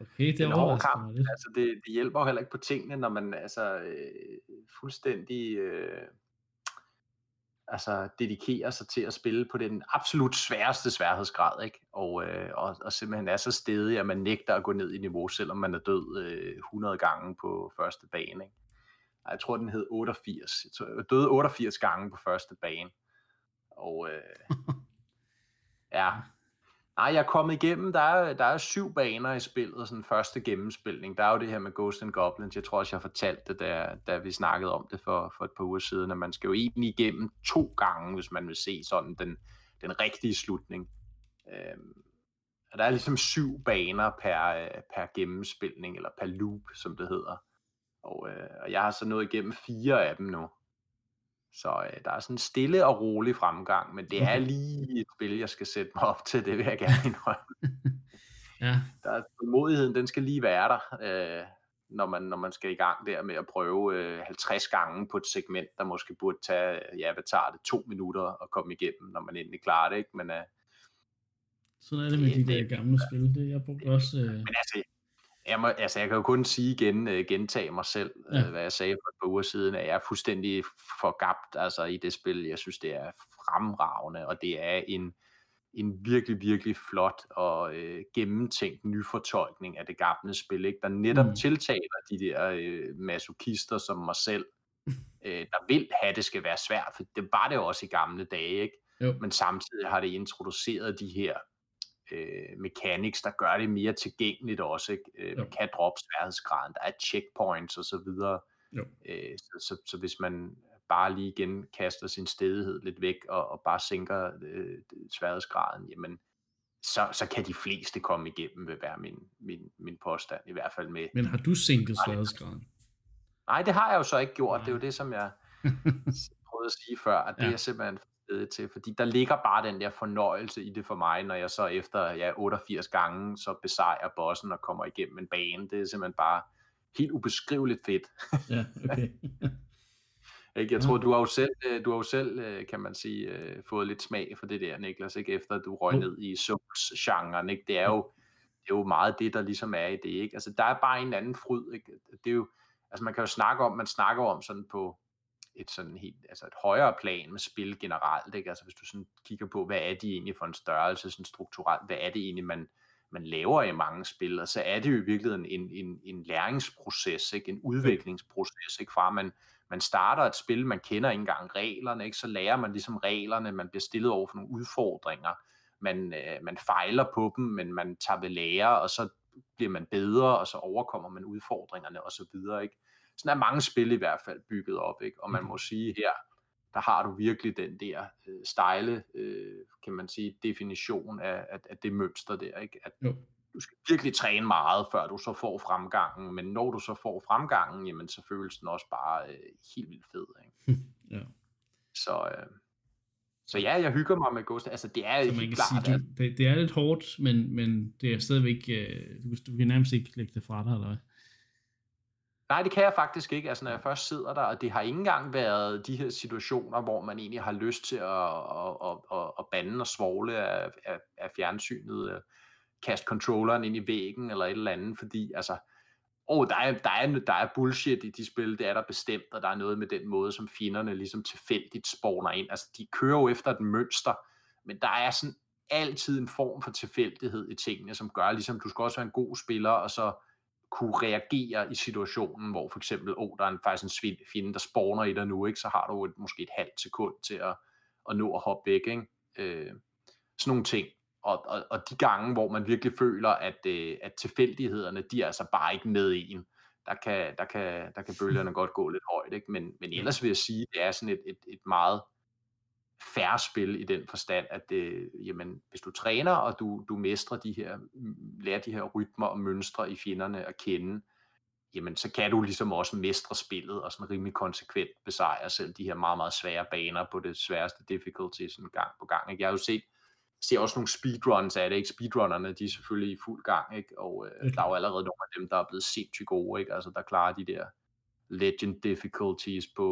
Okay, det er en hård kamp. Altså, det, det hjælper jo heller ikke på tingene, når man altså øh, fuldstændig øh, altså, dedikerer sig til at spille på den absolut sværeste sværhedsgrad, ikke? Og, øh, og, og simpelthen er så stedig, at man nægter at gå ned i niveau, selvom man er død øh, 100 gange på første bane, ikke? Jeg tror, den hed 88. Jeg, tror, jeg døde 88 gange på første bane. Og øh, ja, Nej, jeg er kommet igennem. Der er, der er syv baner i spillet, sådan første gennemspilning. Der er jo det her med Ghost and Goblins. Jeg tror også, jeg fortalte det, da, da vi snakkede om det for, for et par uger siden, at man skal jo egentlig igennem to gange, hvis man vil se sådan den, den rigtige slutning. Øhm, og der er ligesom syv baner per, per gennemspilning, eller per loop, som det hedder. Og, øh, og jeg har så nået igennem fire af dem nu. Så øh, der er sådan en stille og rolig fremgang, men det er lige et spil, jeg skal sætte mig op til, det vil jeg gerne indrømme. ja. Der er tålmodigheden, den skal lige være der, øh, når, man, når man skal i gang der med at prøve øh, 50 gange på et segment, der måske burde tage, ja, hvad tager det, to minutter at komme igennem, når man endelig klarer det, ikke? Men, øh, Sådan er det med de der gamle spil. Det, jeg brugte også... Øh... men altså, jeg, må, altså, jeg kan jo kun sige igen, uh, gentage mig selv, ja. uh, hvad jeg sagde for et par uger siden, at jeg er fuldstændig forgabt altså, i det spil. Jeg synes, det er fremragende, og det er en, en virkelig, virkelig flot og uh, gennemtænkt nyfortolkning af det gamle spil, ikke? der netop mm. tiltaler de der uh, masochister som mig selv, uh, der vil have, det skal være svært, for det var det også i gamle dage, ikke? Jo. men samtidig har det introduceret de her øh, mechanics, der gør det mere tilgængeligt også. Ikke? Øh, man kan droppe sværhedsgraden, der er checkpoints og så videre. Jo. Øh, så, så, så hvis man bare lige igen kaster sin stedighed lidt væk og, og bare sænker øh, sværhedsgraden, jamen så, så kan de fleste komme igennem, vil være min, min, min påstand, i hvert fald med... Men har du sænket sværhedsgraden? Nej, det har jeg jo så ikke gjort. Nej. Det er jo det, som jeg prøvede at sige før, at det ja. er simpelthen stedet til, fordi der ligger bare den der fornøjelse i det for mig, når jeg så efter ja, 88 gange så besejrer bossen og kommer igennem en bane. Det er simpelthen bare helt ubeskriveligt fedt. ja, okay. ikke? Jeg tror, du har jo selv, øh, du har jo selv øh, kan man sige, øh, fået lidt smag for det der, Niklas, ikke? efter du røg ned i Souls-genren. Ikke? Det, er jo, det er jo meget det, der ligesom er i det. Ikke? Altså, der er bare en anden fryd. Ikke? Det er jo, altså, man kan jo snakke om, man snakker om sådan på, et sådan helt, altså et højere plan med spil generelt, ikke? Altså hvis du sådan kigger på, hvad er de egentlig for en størrelse, sådan strukturelt, hvad er det egentlig, man, man laver i mange spil, og så er det jo i virkeligheden en, en, en læringsproces, ikke? en udviklingsproces, ikke? fra man, man starter et spil, man kender ikke engang reglerne, ikke? så lærer man ligesom reglerne, man bliver stillet over for nogle udfordringer, man, øh, man fejler på dem, men man tager ved lære, og så bliver man bedre, og så overkommer man udfordringerne og så videre, ikke? Sådan er mange spil i hvert fald bygget op, ikke? og man må sige her, der har du virkelig den der øh, stejle, øh, kan man sige, definition af, af, af det mønster der, ikke? at jo. du skal virkelig træne meget, før du så får fremgangen, men når du så får fremgangen, jamen så føles den også bare øh, helt vildt fed. Ikke? ja. Så, øh, så ja, jeg hygger mig med Ghost. Altså, det er så man kan klart, sige, det, det, det er lidt hårdt, men, men det er stadigvæk, øh, du, du kan nærmest ikke lægge det fra dig, eller hvad? Nej, det kan jeg faktisk ikke. Altså, når jeg først sidder der, og det har ikke engang været de her situationer, hvor man egentlig har lyst til at, at, at, at, at bande og svogle af, af, af fjernsynet, øh, kaste controlleren ind i væggen eller et eller andet, fordi altså, oh, der, er, der, er, der er bullshit i de spil, det er der bestemt, og der er noget med den måde, som fjenderne ligesom tilfældigt spawner ind. Altså, de kører jo efter et mønster, men der er sådan altid en form for tilfældighed i tingene, som gør ligesom, du skal også være en god spiller, og så kunne reagere i situationen, hvor for eksempel, oh, der er en, faktisk en fjende, der spawner i dig nu, ikke? så har du et, måske et halvt sekund til at, at nå at hoppe væk. Ikke? Øh, sådan nogle ting. Og, og, og de gange, hvor man virkelig føler, at, øh, at tilfældighederne, de er altså bare ikke med i en, der kan, der kan, der kan bølgerne godt gå lidt højt. Ikke? Men, men ellers vil jeg sige, det er sådan et, et, et meget færre spil i den forstand, at det, jamen, hvis du træner, og du, du mestrer de her, lærer de her rytmer og mønstre i fjenderne at kende, jamen så kan du ligesom også mestre spillet og sådan rimelig konsekvent besejre selv de her meget, meget svære baner på det sværeste difficulty sådan gang på gang. Ikke? Jeg har jo set, ser også nogle speedruns af det, ikke? Speedrunnerne, de er selvfølgelig i fuld gang, ikke? Og øh, okay. der er jo allerede nogle af dem, der er blevet sindssygt gode, ikke? Altså, der klarer de der legend difficulties på,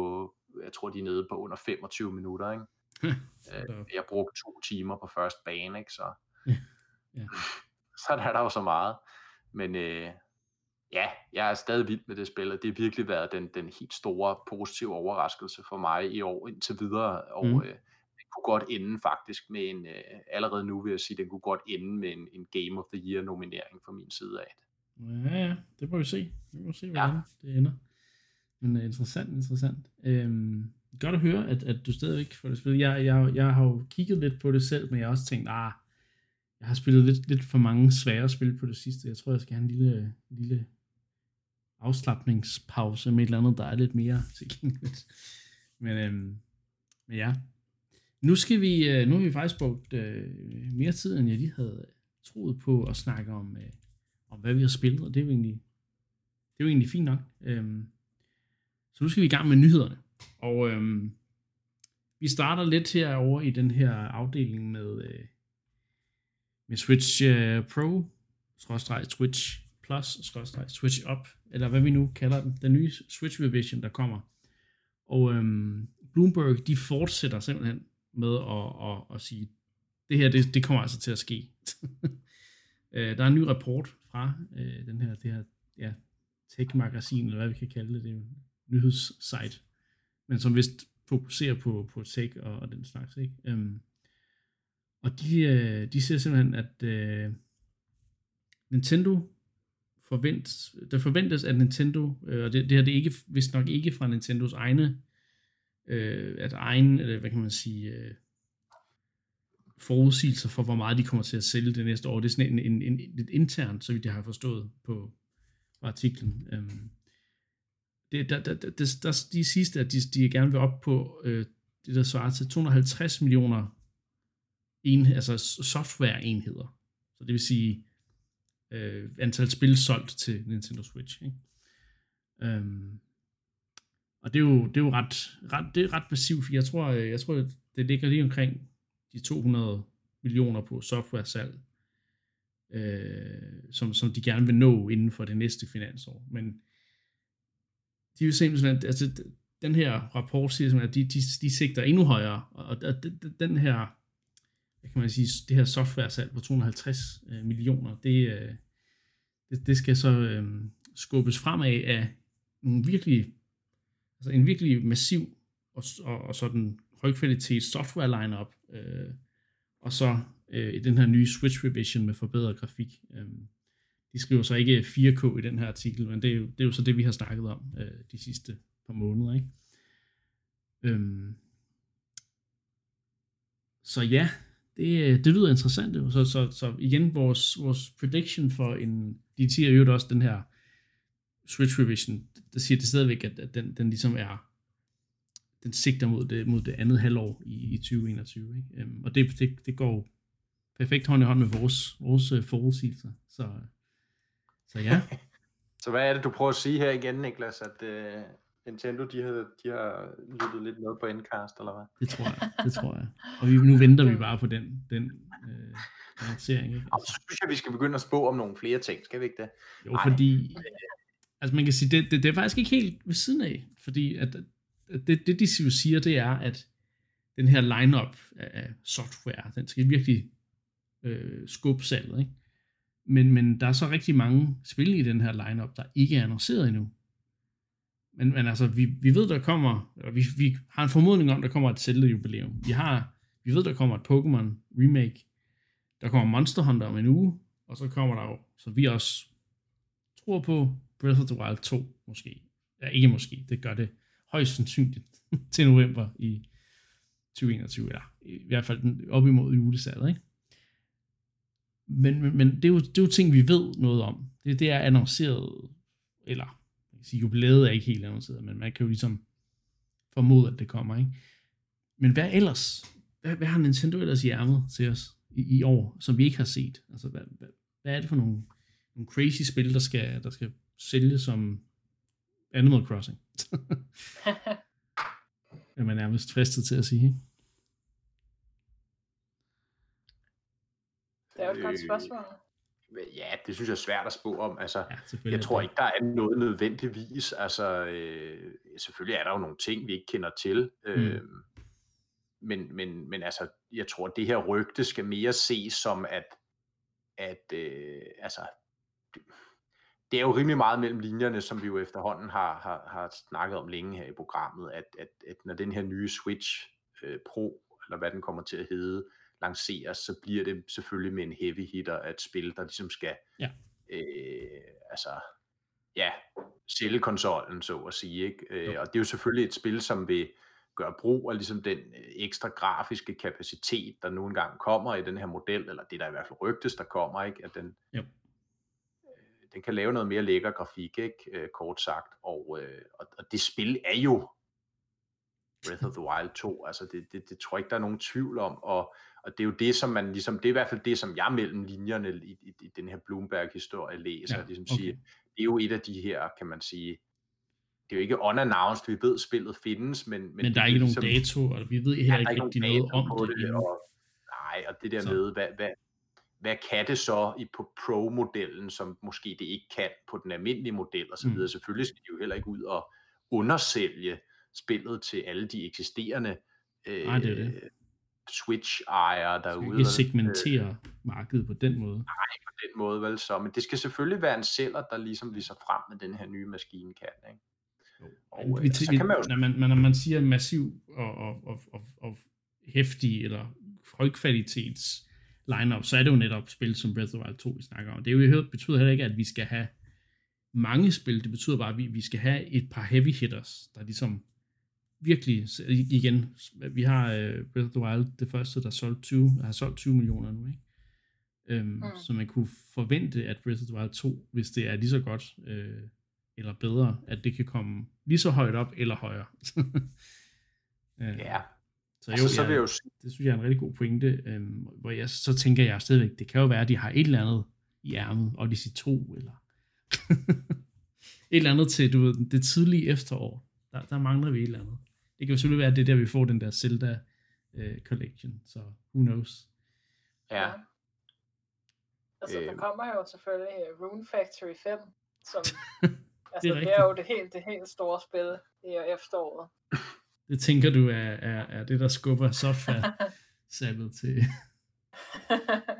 jeg tror, de er nede på under 25 minutter, ikke? Øh, jeg brugte to timer på første bane, ikke? Så, ja. så er der jo så meget. Men øh, ja, jeg er stadig vild med det spil, og det har virkelig været den, den helt store positive overraskelse for mig i år indtil videre. Og mm. øh, det kunne godt ende faktisk med en, øh, allerede nu vil jeg sige, det kunne godt ende med en, en Game of the Year nominering fra min side af det. Ja, ja, det må vi se. Vi må se, hvordan ja. det ender. Men uh, interessant, interessant. Øhm, godt at høre, at, at du stadigvæk får det spillet. Jeg, jeg, jeg har jo kigget lidt på det selv, men jeg har også tænkt, ah, jeg har spillet lidt, lidt for mange svære spil på det sidste. Jeg tror, jeg skal have en lille, lille afslappningspause med et eller andet, der er lidt mere tilgængeligt. Men, øhm, men ja. Nu skal vi, øh, nu har vi faktisk brugt øh, mere tid, end jeg lige havde troet på at snakke om, øh, om hvad vi har spillet, og det er jo egentlig, det er jo egentlig fint nok. Øhm, Så nu skal vi i gang med nyhederne. Og øhm, vi starter lidt herovre i den her afdeling med, øh, med Switch øh, Pro, Switch Plus, Switch Up, eller hvad vi nu kalder den, den nye Switch Revision, der kommer. Og øhm, Bloomberg, de fortsætter simpelthen med at, at, at sige, det her, det, det kommer altså til at ske. Øh, der er en ny rapport fra øh, den her, det her ja, tech-magasin, eller hvad vi kan kalde det, det er nyhedssite, men som vist fokuserer på, på tech og, og den slags. Ikke? Øhm, og de, øh, de siger simpelthen, at øh, Nintendo forventes, der forventes, at Nintendo, øh, og det, det her det er ikke, vist nok ikke fra Nintendos egne, øh, at egen, eller hvad kan man sige, øh, forudsigelser for, hvor meget de kommer til at sælge det næste år. Det er sådan en, en, en, lidt internt, så vidt jeg har forstået på, på artiklen. Øhm, det, der, der, der, der, de sidste, at de, de gerne vil op på øh, det, der svarer til 250 millioner en, altså software-enheder. Så det vil sige øh, antal spil solgt til Nintendo Switch. Ikke? Øhm, og det er jo, det er jo ret, ret, det er ret massivt, for jeg tror, øh, jeg tror, det ligger lige omkring de 200 millioner på software-salg, øh, som, som de gerne vil nå inden for det næste finansår. Men de vil simpelthen, altså den her rapport siger simpelthen, at de, de, de sigter endnu højere, og, og den her, hvad kan man sige, det her software-salg på 250 øh, millioner, det, øh, det, det skal så øh, skubbes fremad af nogle virkelig, altså en virkelig massiv og, og, og sådan højkvalitet software lineup, øh, og så øh, den her nye Switch revision med forbedret grafik. Øh, de skriver så ikke 4K i den her artikel, men det er jo, det er jo så det, vi har snakket om øh, de sidste par måneder. Ikke? Øhm, så ja, det, det lyder interessant. Jo. Så, så, så igen, vores, vores prediction for en, de siger jo også den her Switch revision, der siger det stadigvæk, at, at den, den ligesom er den sigter mod det, mod det andet halvår i, i 2021. Ikke? Øhm, og det, det, det går perfekt hånd i hånd med vores, vores øh, forudsigelser. Så, så ja. så hvad er det, du prøver at sige her igen, Niklas? At uh, Nintendo, de har, de har lyttet lidt med på Endcast, eller hvad? Det tror jeg, det tror jeg. Og vi, nu venter vi bare på den, den øh, lancering. Ikke? Altså. Og så synes jeg, vi skal begynde at spå om nogle flere ting, skal vi ikke det? Jo, Ej. fordi, altså man kan sige, det, det, det er faktisk ikke helt ved siden af, fordi at det, det de siger, det er, at den her lineup af software, den skal virkelig øh, skubbe salget, ikke? Men, men der er så rigtig mange spil i den her lineup, der ikke er annonceret endnu. Men, men altså, vi, vi ved, der kommer, eller vi, vi har en formodning om, der kommer et Zelda-jubilæum. Vi, har, vi ved, der kommer et Pokémon remake. Der kommer Monster Hunter om en uge, og så kommer der jo, så vi også tror på, Breath of the Wild 2 måske. Ja, ikke måske, det gør det højst sandsynligt til november i 2021, eller i hvert fald op imod julesalget, ikke? Men, men, men det, er jo, det er jo ting, vi ved noget om. Det, det er annonceret, eller jeg kan sige, jubilæet er ikke helt annonceret, men man kan jo ligesom formode, at det kommer, ikke? Men hvad ellers? Hvad, hvad har Nintendo ellers i ærmet til os i, i år, som vi ikke har set? Altså, hvad, hvad, hvad er det for nogle, nogle crazy spil, der skal, der skal sælges som Animal Crossing? er man nærmest fristet til at sige. Det er jo et godt spørgsmål. Øh, ja, det synes jeg er svært at spå om. Altså, ja, jeg tror ikke, der er noget nødvendigvis. Altså, øh, selvfølgelig er der jo nogle ting, vi ikke kender til. Mm. Øh, men, men, men altså, jeg tror, at det her rygte skal mere ses som, at, at øh, altså, det, det er jo rimelig meget mellem linjerne, som vi jo efterhånden har, har, har snakket om længe her i programmet, at, at, at når den her nye Switch øh, Pro, eller hvad den kommer til at hedde, lanceres, så bliver det selvfølgelig med en heavy hitter af et spil, der ligesom skal ja. øh, altså, ja, sælge konsollen, så at sige. Ikke? Øh, og det er jo selvfølgelig et spil, som vil gøre brug af ligesom den øh, ekstra grafiske kapacitet, der nogle gange kommer i den her model, eller det der i hvert fald rygtes, der kommer, ikke? at den, jo. øh, den kan lave noget mere lækker grafik, ikke? Øh, kort sagt. Og, øh, og, og det spil er jo Breath of the Wild 2, altså det, det, det tror jeg ikke, der er nogen tvivl om, og, og det er jo det, som man ligesom, det er i hvert fald det, som jeg mellem linjerne i, i, i den her Bloomberg-historie læser, ja, ligesom okay. siger, det er jo et af de her, kan man sige, det er jo ikke unannounced, vi ved, spillet findes, men... Men, men der er ikke nogen dato, og vi ved heller ja, ikke rigtig noget om det. det og, nej, og det der så. med, hvad, hvad, hvad kan det så i på Pro-modellen, som måske det ikke kan på den almindelige model og så videre. Mm. Selvfølgelig skal de jo heller ikke ud og undersælge spillet til alle de eksisterende øh, nej, det er det. Switch-ejere derude. Skal ikke segmentere øh, markedet på den måde. Nej, på den måde vel så. Men det skal selvfølgelig være en sælger, der ligesom viser frem med den her nye maskine kan. Ikke? Og, vi, øh, så kan man jo... når, man, når man siger massiv og, og, og, og, og hæftig eller højkvalitets lineup, så er det jo netop spil som Breath of the Wild 2, vi snakker om. Det er jo, betyder heller ikke, at vi skal have mange spil. Det betyder bare, at vi, vi skal have et par heavy hitters, der ligesom virkelig, igen, vi har uh, Breath of the Wild, det første, der solgt 20, har solgt 20 millioner nu, ikke? Um, mm. Så man kunne forvente, at Breath of the Wild 2, hvis det er lige så godt, uh, eller bedre, at det kan komme lige så højt op, eller højere. uh, ja. Så altså, jo, altså, så vil jeg jo... det synes jeg er en rigtig god pointe, um, hvor jeg, så tænker jeg stadigvæk, det kan jo være, at de har et eller andet i ærmet, Odyssey 2, eller et eller andet til, du ved, det tidlige efterår. Der, der mangler vi et eller andet. Det kan jo selvfølgelig være, at det er der, vi får den der Zelda uh, Collection, så who knows. Ja. Altså, der kommer jo selvfølgelig øh, Rune Factory 5, som altså, det, er det er jo det helt, det helt store spil i efteråret. Det tænker du er, er, er det, der skubber software salget til,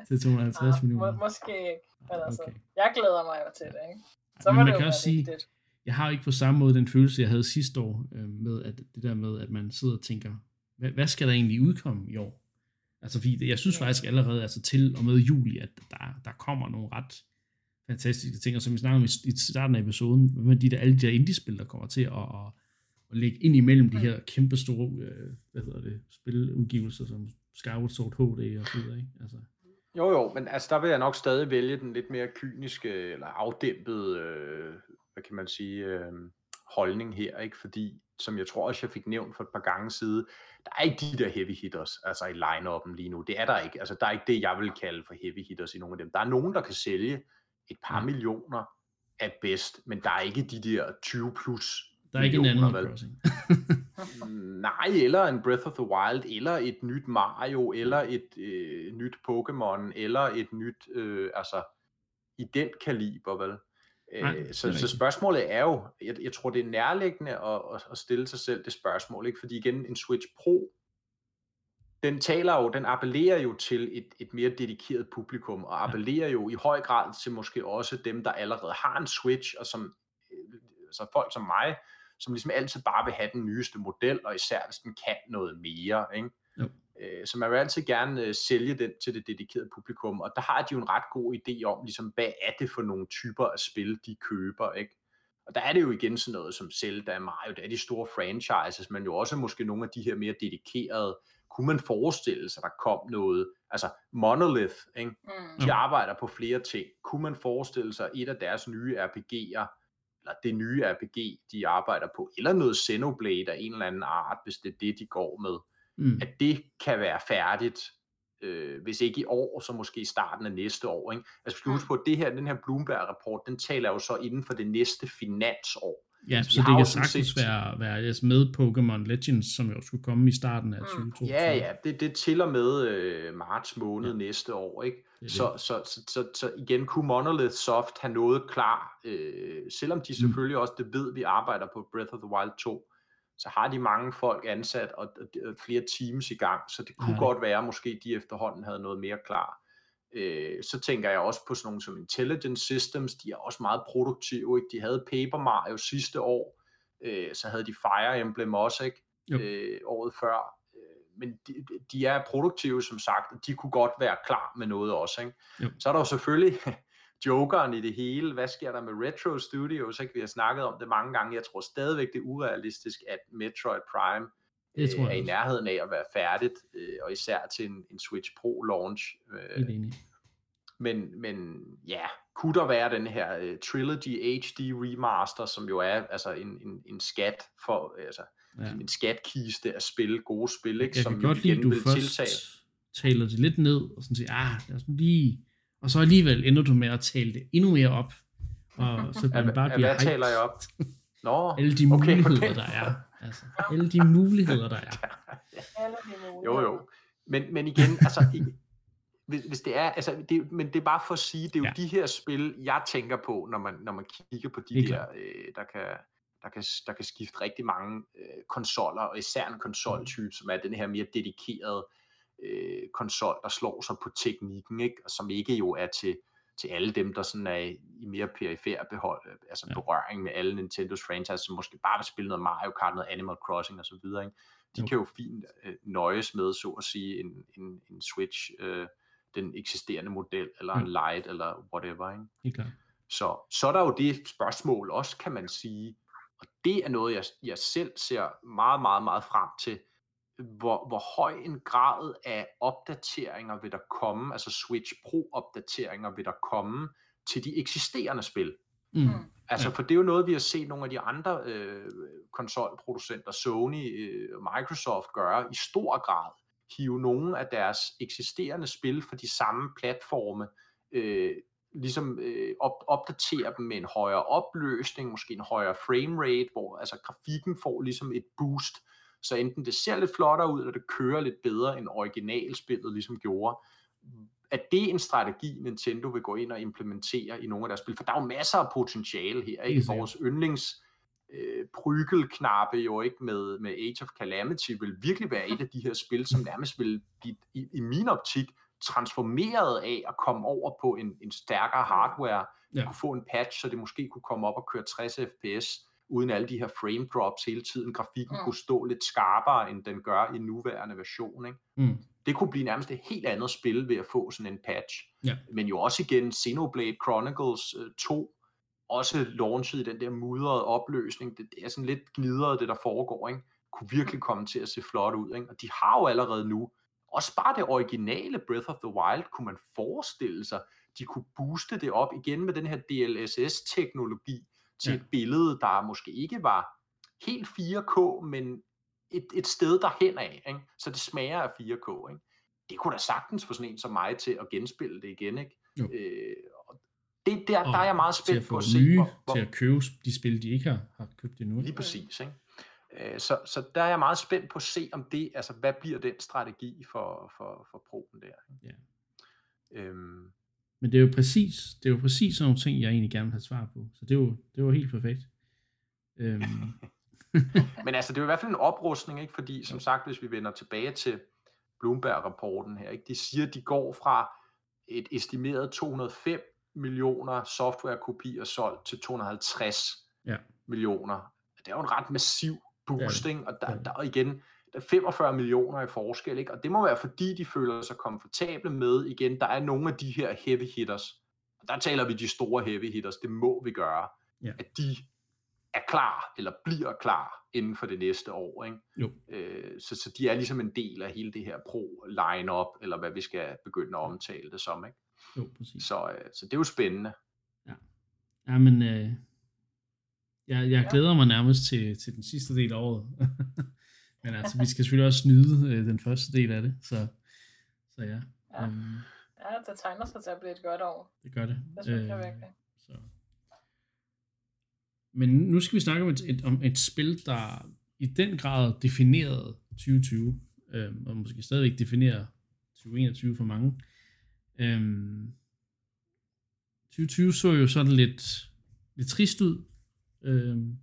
til 250 ja, millioner? Må, måske ikke, men altså, okay. jeg glæder mig jo til det, ikke? Så men man kan også sige, vigtigt. Jeg har ikke på samme måde den følelse, jeg havde sidste år, øh, med at det der med, at man sidder og tænker, hvad, hvad skal der egentlig udkomme i år? Altså, fordi jeg synes faktisk allerede, altså til og med juli, at der, der kommer nogle ret fantastiske ting, og som vi snakkede om i, i starten af episoden, med de der, alle de der indie-spil, der kommer til at, at at lægge ind imellem de her kæmpe store, øh, hvad hedder det, spiludgivelser som Skyward Sword HD og så videre, ikke? Altså. Jo, jo, men altså der vil jeg nok stadig vælge den lidt mere kyniske eller afdæmpede, øh, hvad kan man sige, øh, holdning her, ikke? Fordi, som jeg tror også, jeg fik nævnt for et par gange side, der er ikke de der heavy hitters, altså i line-up'en lige nu. Det er der ikke. Altså der er ikke det, jeg vil kalde for heavy hitters i nogle af dem. Der er nogen, der kan sælge et par mm. millioner at bedst, men der er ikke de der 20 plus der er ikke en anden Crossing. Nej, eller en Breath of the Wild, eller et nyt Mario, eller et øh, nyt Pokémon, eller et nyt, øh, altså i den kaliber, vel? Nej, øh, så, så spørgsmålet er jo, jeg, jeg tror det er nærliggende at, at stille sig selv det spørgsmål, ikke? fordi igen en Switch Pro, den taler jo, den appellerer jo til et, et mere dedikeret publikum, og appellerer jo i høj grad til måske også dem, der allerede har en Switch, og som altså folk som mig, som ligesom altid bare vil have den nyeste model, og især hvis den kan noget mere. Ikke? Jo. Øh, så man vil altid gerne øh, sælge den til det dedikerede publikum, og der har de jo en ret god idé om, ligesom, hvad er det for nogle typer af spil, de køber. Ikke? Og der er det jo igen sådan noget som Zelda, Mario, det er de store franchises, men jo også måske nogle af de her mere dedikerede, kunne man forestille sig, der kom noget, altså Monolith, ikke? Mm. de arbejder på flere ting, kunne man forestille sig et af deres nye RPG'er, eller det nye RPG, de arbejder på, eller noget Xenoblade af en eller anden art, hvis det er det, de går med, mm. at det kan være færdigt, øh, hvis ikke i år, så måske i starten af næste år. Ikke? Altså, vi skal huske på, at det her, den her Bloomberg-rapport, den taler jo så inden for det næste finansår. Ja, så, så det kan sagtens set... være, være altså med Pokémon Legends, som jo skulle komme i starten af 2022. Mm. Ja, ja, det, det til og med øh, marts måned ja. næste år, ikke? Det så, så, så, så, så igen kunne Monolith Soft have noget klar, øh, selvom de mm. selvfølgelig mm. også, det ved vi, arbejder på Breath of the Wild 2, så har de mange folk ansat og, flere teams i gang, så det kunne ja. godt være, måske de efterhånden havde noget mere klar. Øh, så tænker jeg også på sådan nogle som Intelligent Systems, de er også meget produktive. Ikke? De havde Paper Mario sidste år, øh, så havde de Fire Emblem også ikke? Øh, året før. Øh, men de, de er produktive, som sagt, og de kunne godt være klar med noget også. Ikke? Jo. Så er der jo selvfølgelig jokeren i det hele. Hvad sker der med Retro Studios? Ikke? Vi har snakket om det mange gange. Jeg tror stadigvæk, det er urealistisk, at Metroid Prime det tror jeg er i nærheden af at være færdigt, øh, og især til en, en Switch Pro launch. Øh, men, men ja, kunne der være den her uh, Trilogy HD remaster, som jo er altså en, en, en skat for, altså ja. en skatkiste at spille gode spil, ikke? Jeg som kan godt lide, du først tiltale. taler det lidt ned, og sådan siger, ah, lad os lige, og så alligevel ender du med at tale det endnu mere op, og så man bare bliver Hvad taler jeg op? Nå, Alle de okay, muligheder, der er. Altså, alle de muligheder, der er. Jo, jo. Men, men igen, altså, i, hvis, hvis det er, altså, det, men det er bare for at sige, det er jo Ja. de her spil, jeg tænker på, når man, når man kigger på de Helt der, øh, der kan, der kan, der kan skifte rigtig mange øh, konsoller, og især en konsoltype, som er den her mere dedikerede øh, konsol, der slår sig på teknikken, ikke? og som ikke jo er til, til alle dem, der sådan er i mere perifær behold, øh, altså Ja. berøring med alle Nintendos franchise, som måske bare vil spille noget Mario Kart, noget Animal Crossing osv., ikke? de Jo. kan jo fint øh, nøjes med, så at sige, en, en, en Switch, øh, den eksisterende model, eller Ja. en Lite, eller whatever. Ikke? Helt klart. Så, så er der jo det spørgsmål også, kan man sige, og det er noget, jeg, jeg selv ser meget, meget, meget frem til, hvor, hvor høj en grad af opdateringer vil der komme, altså Switch Pro-opdateringer vil der komme til de eksisterende spil. Mm. Mm. Altså, for det er jo noget, vi har set nogle af de andre øh, konsolproducenter, Sony øh, og Microsoft gøre i stor grad. Hive nogle af deres eksisterende spil for de samme platforme, øh, ligesom øh, op, opdatere dem med en højere opløsning, måske en højere framerate, hvor altså grafikken får ligesom et boost, så enten det ser lidt flottere ud, eller det kører lidt bedre end originalspillet ligesom gjorde. Er det en strategi, Nintendo vil gå ind og implementere i nogle af deres spil? For der er jo masser af potentiale her, ikke? Vores yndlings øh, prygelknappe jo ikke med, med Age of Calamity vil virkelig være et af de her spil, som nærmest vil blive, i, i min optik, transformeret af at komme over på en, en stærkere hardware, Ja. ja. kunne få en patch, så det måske kunne komme op og køre 60 fps, uden alle de her frame drops hele tiden. Grafikken Mm. kunne stå lidt skarpere, end den gør i nuværende version. Ikke? Mm. Det kunne blive nærmest et helt andet spil ved at få sådan en patch. Ja. Men jo også igen Xenoblade Chronicles øh, 2, også launchet i den der mudrede opløsning. Det, det er sådan lidt gnidret, det der foregår. Ikke? Kunne virkelig komme til at se flot ud. Ikke? Og de har jo allerede nu, også bare det originale Breath of the Wild, kunne man forestille sig, de kunne booste det op igen med den her DLSS-teknologi til Ja. et billede, der måske ikke var helt 4K, men et, et sted derhen af, ikke? så det smager af 4K. Ikke? Det kunne da sagtens få sådan en som mig til at genspille det igen. Ikke? Jo. Øh, og det, der, Og der er jeg meget spændt at på at se, nye hvor, hvor, til at købe de spil, de ikke har, har købt endnu. Lige præcis, ikke? Øh, Så, så der er jeg meget spændt på at se, om det, altså hvad bliver den strategi for, for, for proben der. Ikke? Ja. Øhm, Men det er jo præcis, det er jo præcis sådan nogle ting, jeg egentlig gerne vil have svar på. Så det er jo, det var helt perfekt. Øhm, men altså, det er jo i hvert fald en oprustning, ikke? fordi som sagt, hvis vi vender tilbage til Bloomberg-rapporten her, ikke? de siger, at de går fra et estimeret 205 millioner softwarekopier solgt til 250 Ja. millioner. Det er jo en ret massiv boosting, og Det der, er der, og igen, 45 millioner i forskel, ikke? og det må være fordi, de føler sig komfortable med, igen, der er nogle af de her heavy hitters, og der taler vi de store heavy hitters, det må vi gøre, Ja. at de er klar, eller bliver klar inden for det næste år. Ikke? jo, Øh, så, så de er ligesom en del af hele det her pro-line-up, eller hvad vi skal begynde at omtale det som. Ikke? jo, præcis. Så, øh, så det er jo spændende. Ja, men øh, jeg, jeg glæder mig nærmest til, til den sidste del af året. men altså, vi skal selvfølgelig også snyde øh, den første del af det. Så, så ja, Ja. øhm, Ja, det tegner sig til at blive et godt år. det gør det. Det synes jeg virkelig. Så. Men nu skal vi snakke om et, et, om et spil, der i den grad definerede 2020, øh, og måske stadigvæk definerer 2021 for mange. Øhm, 2020 så jo sådan lidt, lidt trist ud øhm,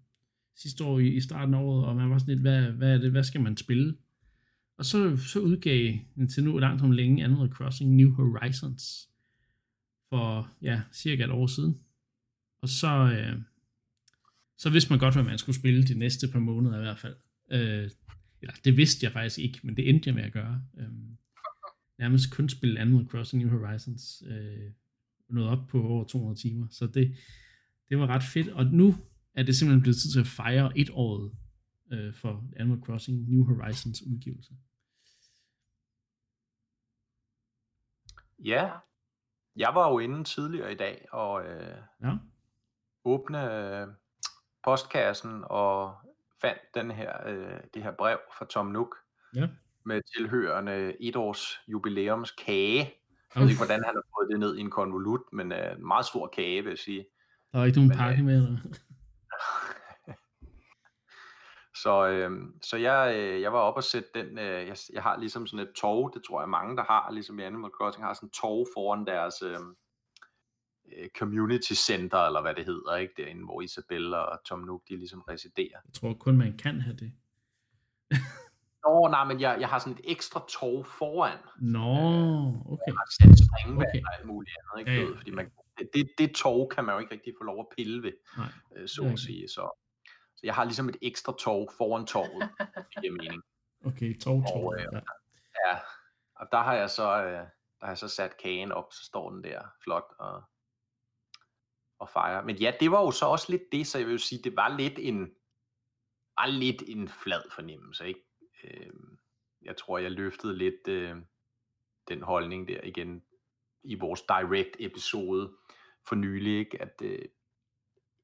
sidste år i, i starten af året, og man var sådan lidt, hvad, hvad er det, hvad skal man spille? Og så, så udgav Nintendo langt om længe Animal Crossing New Horizons for ja, cirka et år siden. Og så, øh, så vidste man godt, hvad man skulle spille de næste par måneder i hvert fald. Øh, eller det vidste jeg faktisk ikke, men det endte jeg med at gøre. Øh, nærmest kun spille Animal Crossing New Horizons. Øh, nåede op på over 200 timer. Så det, det var ret fedt. Og nu er det simpelthen blevet tid til at fejre et år øh, for Animal Crossing New Horizons udgivelse. Ja, jeg var jo inde tidligere i dag og øh, Ja, åbne øh, postkassen og fandt den her, øh, det her brev fra Tom Nook ja. med tilhørende et års jubilæums kage. Jeg ved ikke, hvordan han har fået det ned i en konvolut, men øh, en meget stor kage, vil jeg sige. Der var ikke nogen Men, pakke øh, med, eller? Så, øh, så jeg, øh, jeg var oppe og sætte den, øh, jeg, jeg har ligesom sådan et tog, det tror jeg mange, der har, ligesom i Animal Crossing, har sådan et tog foran deres øh, øh, community center, eller hvad det hedder, ikke? derinde, hvor Isabella og Tom Nook, de ligesom residerer. Jeg tror kun, man kan have det. Nå, nej, men jeg, jeg har sådan et ekstra tog foran. Nå, Øh, okay. Jeg har sat springvand Okay. og alt muligt andet, ikke? Ja, Ja. Fordi man, det, det tog kan man jo ikke rigtig få lov at pille ved, Nej, øh, så at sige. Så jeg har ligesom et ekstra tog foran toget, det giver mening. okay, tog, tog. Og, øh, Ja. Ja, og der har jeg så, øh, der har jeg så sat kagen op, så står den der flot og, og fejrer. Men ja, det var jo så også lidt det, så jeg vil sige, det var lidt en, var lidt en flad fornemmelse, ikke? Øh, jeg tror, jeg løftede lidt øh, den holdning der igen i vores direct episode for nylig, ikke? at øh,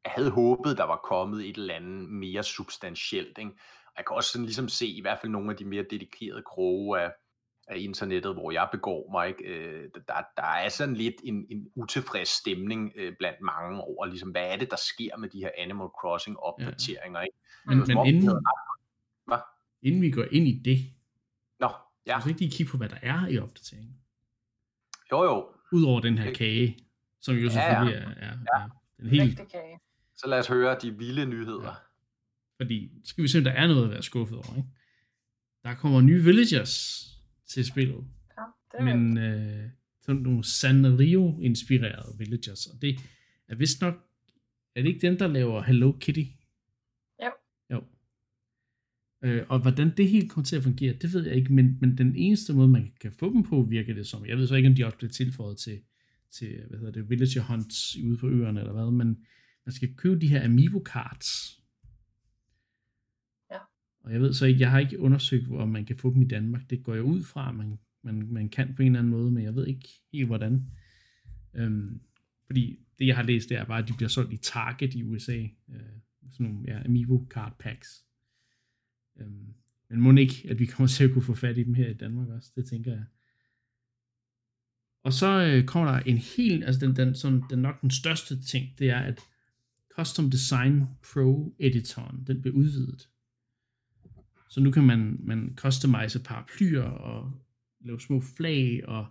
havde håbet, der var kommet et eller andet mere substantielt. Ikke? Og jeg kan også sådan ligesom se i hvert fald nogle af de mere dedikerede kroge af, af internettet, hvor jeg begår mig. Ikke? Øh, der, der er sådan lidt en, en utilfreds stemning øh, blandt mange over, ligesom, hvad er det, der sker med de her Animal Crossing opdateringer. Ikke? Men, men inden, Hvad? inden vi går ind i det, Nå, ja. ja, så ikke lige kigge på, hvad der er i opdateringen. jo jo. Udover den her kage, som jo Ja, selvfølgelig er, er, er den helt... Rigtig kage. Så lad os høre de vilde nyheder. Ja. Fordi, så skal vi se, om der er noget at være skuffet over, ikke? Der kommer nye villagers til spillet. Ja, det er men øh, sådan nogle Sanrio-inspirerede villagers, og det er vist nok, er det ikke dem, der laver Hello Kitty? Jo. Jo. Øh, og hvordan det helt kommer til at fungere, det ved jeg ikke, men, men den eneste måde, man kan få dem på, virker det som, jeg ved så ikke, om de også bliver tilføjet til, til hvad hedder det, villager hunts ude på øerne eller hvad, men man skal købe de her amiibo cards. Ja. Og jeg ved så ikke, jeg har ikke undersøgt, om man kan få dem i Danmark. Det går jeg ud fra, man, man, man kan på en eller anden måde, men jeg ved ikke helt hvordan. Øhm, fordi det, jeg har læst, det er bare, at de bliver solgt i Target i USA. Øh, sådan nogle ja, Amiibo card packs. Øhm, men må ikke, at vi kommer til at kunne få fat i dem her i Danmark også. Det tænker jeg. Og så øh, kommer der en helt, altså den, den, sådan, den nok den største ting, det er, at Custom Design Pro Editoren, den bliver udvidet. Så nu kan man, man customize paraplyer og lave små flag og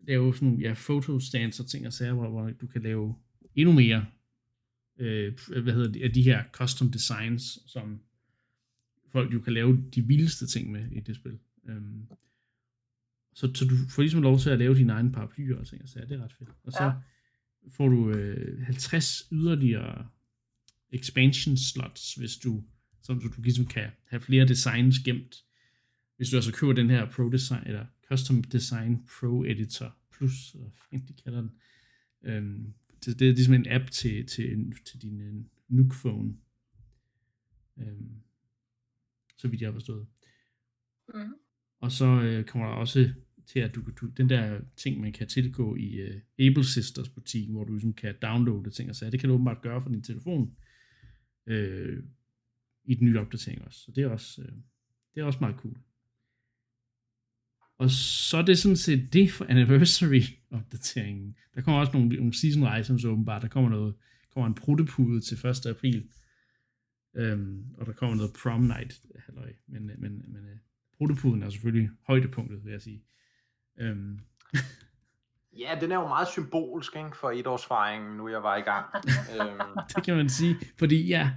lave sådan nogle ja, fotostands og ting og sager, hvor, hvor du kan lave endnu mere øh, øh, hvad hedder det, af de her custom designs, som folk jo kan lave de vildeste ting med i det spil. Øhm, så, så du får ligesom lov til at lave dine egne paraplyer og ting og sager, det er ret fedt. Og så Ja får du øh, 50 yderligere expansion slots, hvis du, så du, du ligesom kan have flere designs gemt. Hvis du altså køber den her Pro Design, eller Custom Design Pro Editor Plus, eller hvad de kalder den. Øhm, det, det er ligesom en app til, til, til din øh, Nook phone. Øhm, så vidt jeg har forstået. Mm. Og så øh, kommer der også til, at du, du den der ting, man kan tilgå i øh, uh, Able Sisters butikken, hvor du ligesom kan downloade ting og sager, det kan du åbenbart gøre fra din telefon øh, i den nye opdatering også. Så det er også, øh, det er også meget cool. Og så er det sådan set det for anniversary-opdateringen. Der kommer også nogle, nogle season items åbenbart. Der kommer noget, kommer en pruttepude til 1. april. Øhm, og der kommer noget prom night, halløj. Men, øh, men, øh, men uh, prutepuden er selvfølgelig højdepunktet, vil jeg sige. Øhm, Ja, den er jo meget symbolsk ikke, for etårsfejringen, nu jeg var i gang. øhm, det kan man sige. Fordi ja,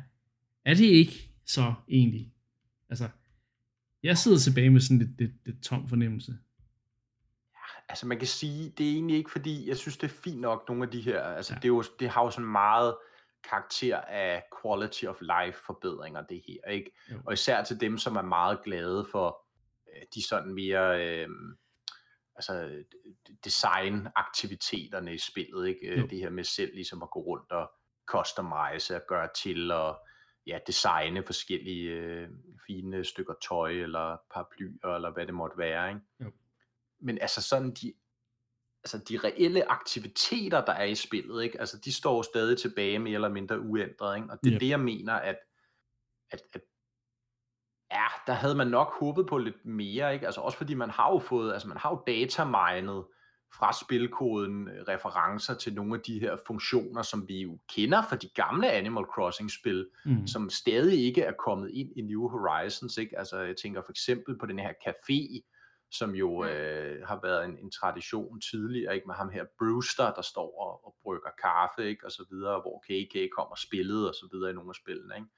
er det ikke så egentlig? Altså, jeg sidder tilbage med sådan lidt, lidt, lidt tom fornemmelse. altså man kan sige, det er egentlig ikke fordi, jeg synes det er fint nok, nogle af de her, altså Ja. det, er jo, det har jo sådan meget karakter af quality of life forbedringer, det her, ikke? Jo. Og især til dem, som er meget glade for øh, de sådan mere, øh, altså designaktiviteterne i spillet, ikke? Jo. Det her med selv ligesom at gå rundt og customize og gøre til og ja, designe forskellige øh, fine stykker tøj eller paraplyer eller hvad det måtte være, ikke? Jo. Men altså sådan de altså de reelle aktiviteter, der er i spillet, ikke? Altså, de står stadig tilbage mere eller mindre uændret, ikke? Og det er Yep. det, jeg mener, at, at, at ja, der havde man nok håbet på lidt mere, ikke? Altså også fordi man har jo fået, altså man har jo datamined fra spilkoden øh, referencer til nogle af de her funktioner, som vi jo kender fra de gamle Animal Crossing-spil, mm. som stadig ikke er kommet ind i New Horizons. Ikke? Altså, jeg tænker for eksempel på den her café, som jo mm. øh, har været en, en tradition tidligere, ikke med ham her Brewster, der står og, og brygger kaffe, ikke, og så videre, hvor KK kommer og spillede, og så videre i nogle af spillene, ikke.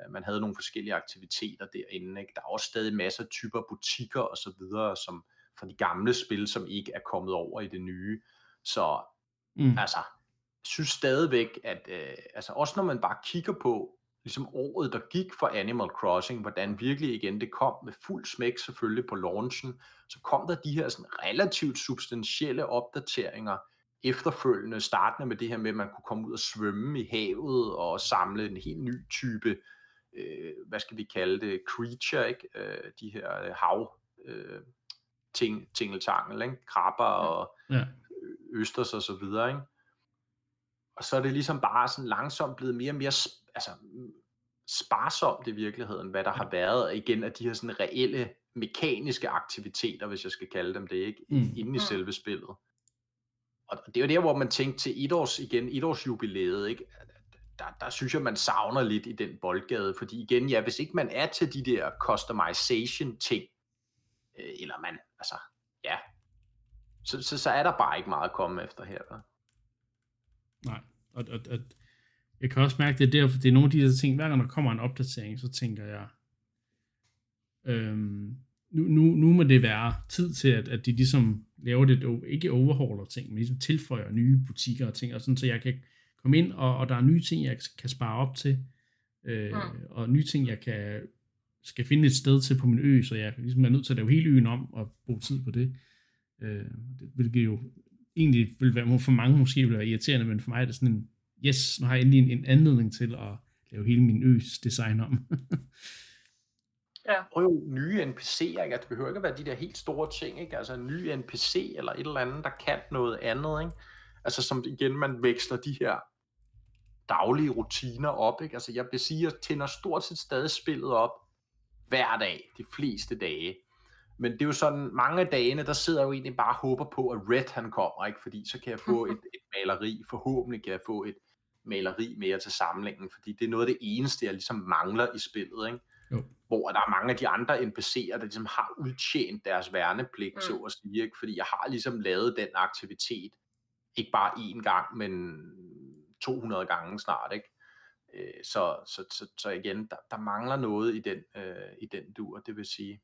Øh, man havde nogle forskellige aktiviteter derinde, ikke. Der er også stadig masser af typer butikker og så videre, som fra de gamle spil, som ikke er kommet over i det nye. Så mm. altså, jeg synes stadigvæk, at øh, altså, også når man bare kigger på, ligesom året, der gik for Animal Crossing, hvordan virkelig igen det kom med fuld smæk selvfølgelig på launchen, så kom der de her sådan relativt substantielle opdateringer efterfølgende, startende med det her med, at man kunne komme ud og svømme i havet og samle en helt ny type, øh, hvad skal vi kalde det, creature, ikke? Øh, de her øh, hav øh, ting, tingeltangel, ikke? krabber og ja. østers og så videre, ikke? Og så er det ligesom bare sådan langsomt blevet mere og mere altså, sparsomt i virkeligheden, hvad der har været igen af de her sådan reelle mekaniske aktiviteter, hvis jeg skal kalde dem det, ikke? Mm. inde i selve spillet. Og det er jo der, hvor man tænkte til et års, igen, et års jubilæet, ikke? Der, der synes jeg, man savner lidt i den boldgade, fordi igen, ja, hvis ikke man er til de der customization ting, øh, eller man, altså, ja, så, så, så er der bare ikke meget at komme efter her. Da. Nej, og, og, og jeg kan også mærke, det er derfor, det er nogle af de der ting, hver gang der kommer en opdatering, så tænker jeg, øhm, nu, nu, nu må det være tid til, at, at de ligesom laver det, ikke overhauler ting, men ligesom tilføjer nye butikker og ting, og sådan, så jeg kan komme ind, og, og der er nye ting, jeg kan spare op til, øh, ja. og nye ting, jeg kan skal finde et sted til på min ø, så jeg ligesom er nødt til at lave hele øen om og bruge tid på det. Øh, det hvilket jo egentlig vil være for mange måske vil være irriterende, men for mig er det sådan en, yes, nu har jeg endelig en, en anledning til at lave hele min øs design om. ja. Og jo nye NPC'er, ikke? Altså, det behøver ikke at være de der helt store ting, ikke? Altså en ny NPC eller et eller andet, der kan noget andet, ikke? Altså som igen, man veksler de her daglige rutiner op, ikke? Altså jeg vil sige, at jeg tænder stort set stadig spillet op hver dag, de fleste dage. Men det er jo sådan, mange af dagene, der sidder jeg jo egentlig bare og håber på, at Red han kommer, ikke? fordi så kan jeg få et, et maleri, forhåbentlig kan jeg få et maleri mere til samlingen, fordi det er noget af det eneste, jeg ligesom mangler i spillet, ikke? Jo. hvor der er mange af de andre NPC'er, der ligesom har udtjent deres værnepligt, mm. så at sige, ikke? fordi jeg har ligesom lavet den aktivitet, ikke bare én gang, men 200 gange snart, ikke? Øh, så, så, så, så igen, der, der mangler noget i den, øh, i den dur, det vil sige.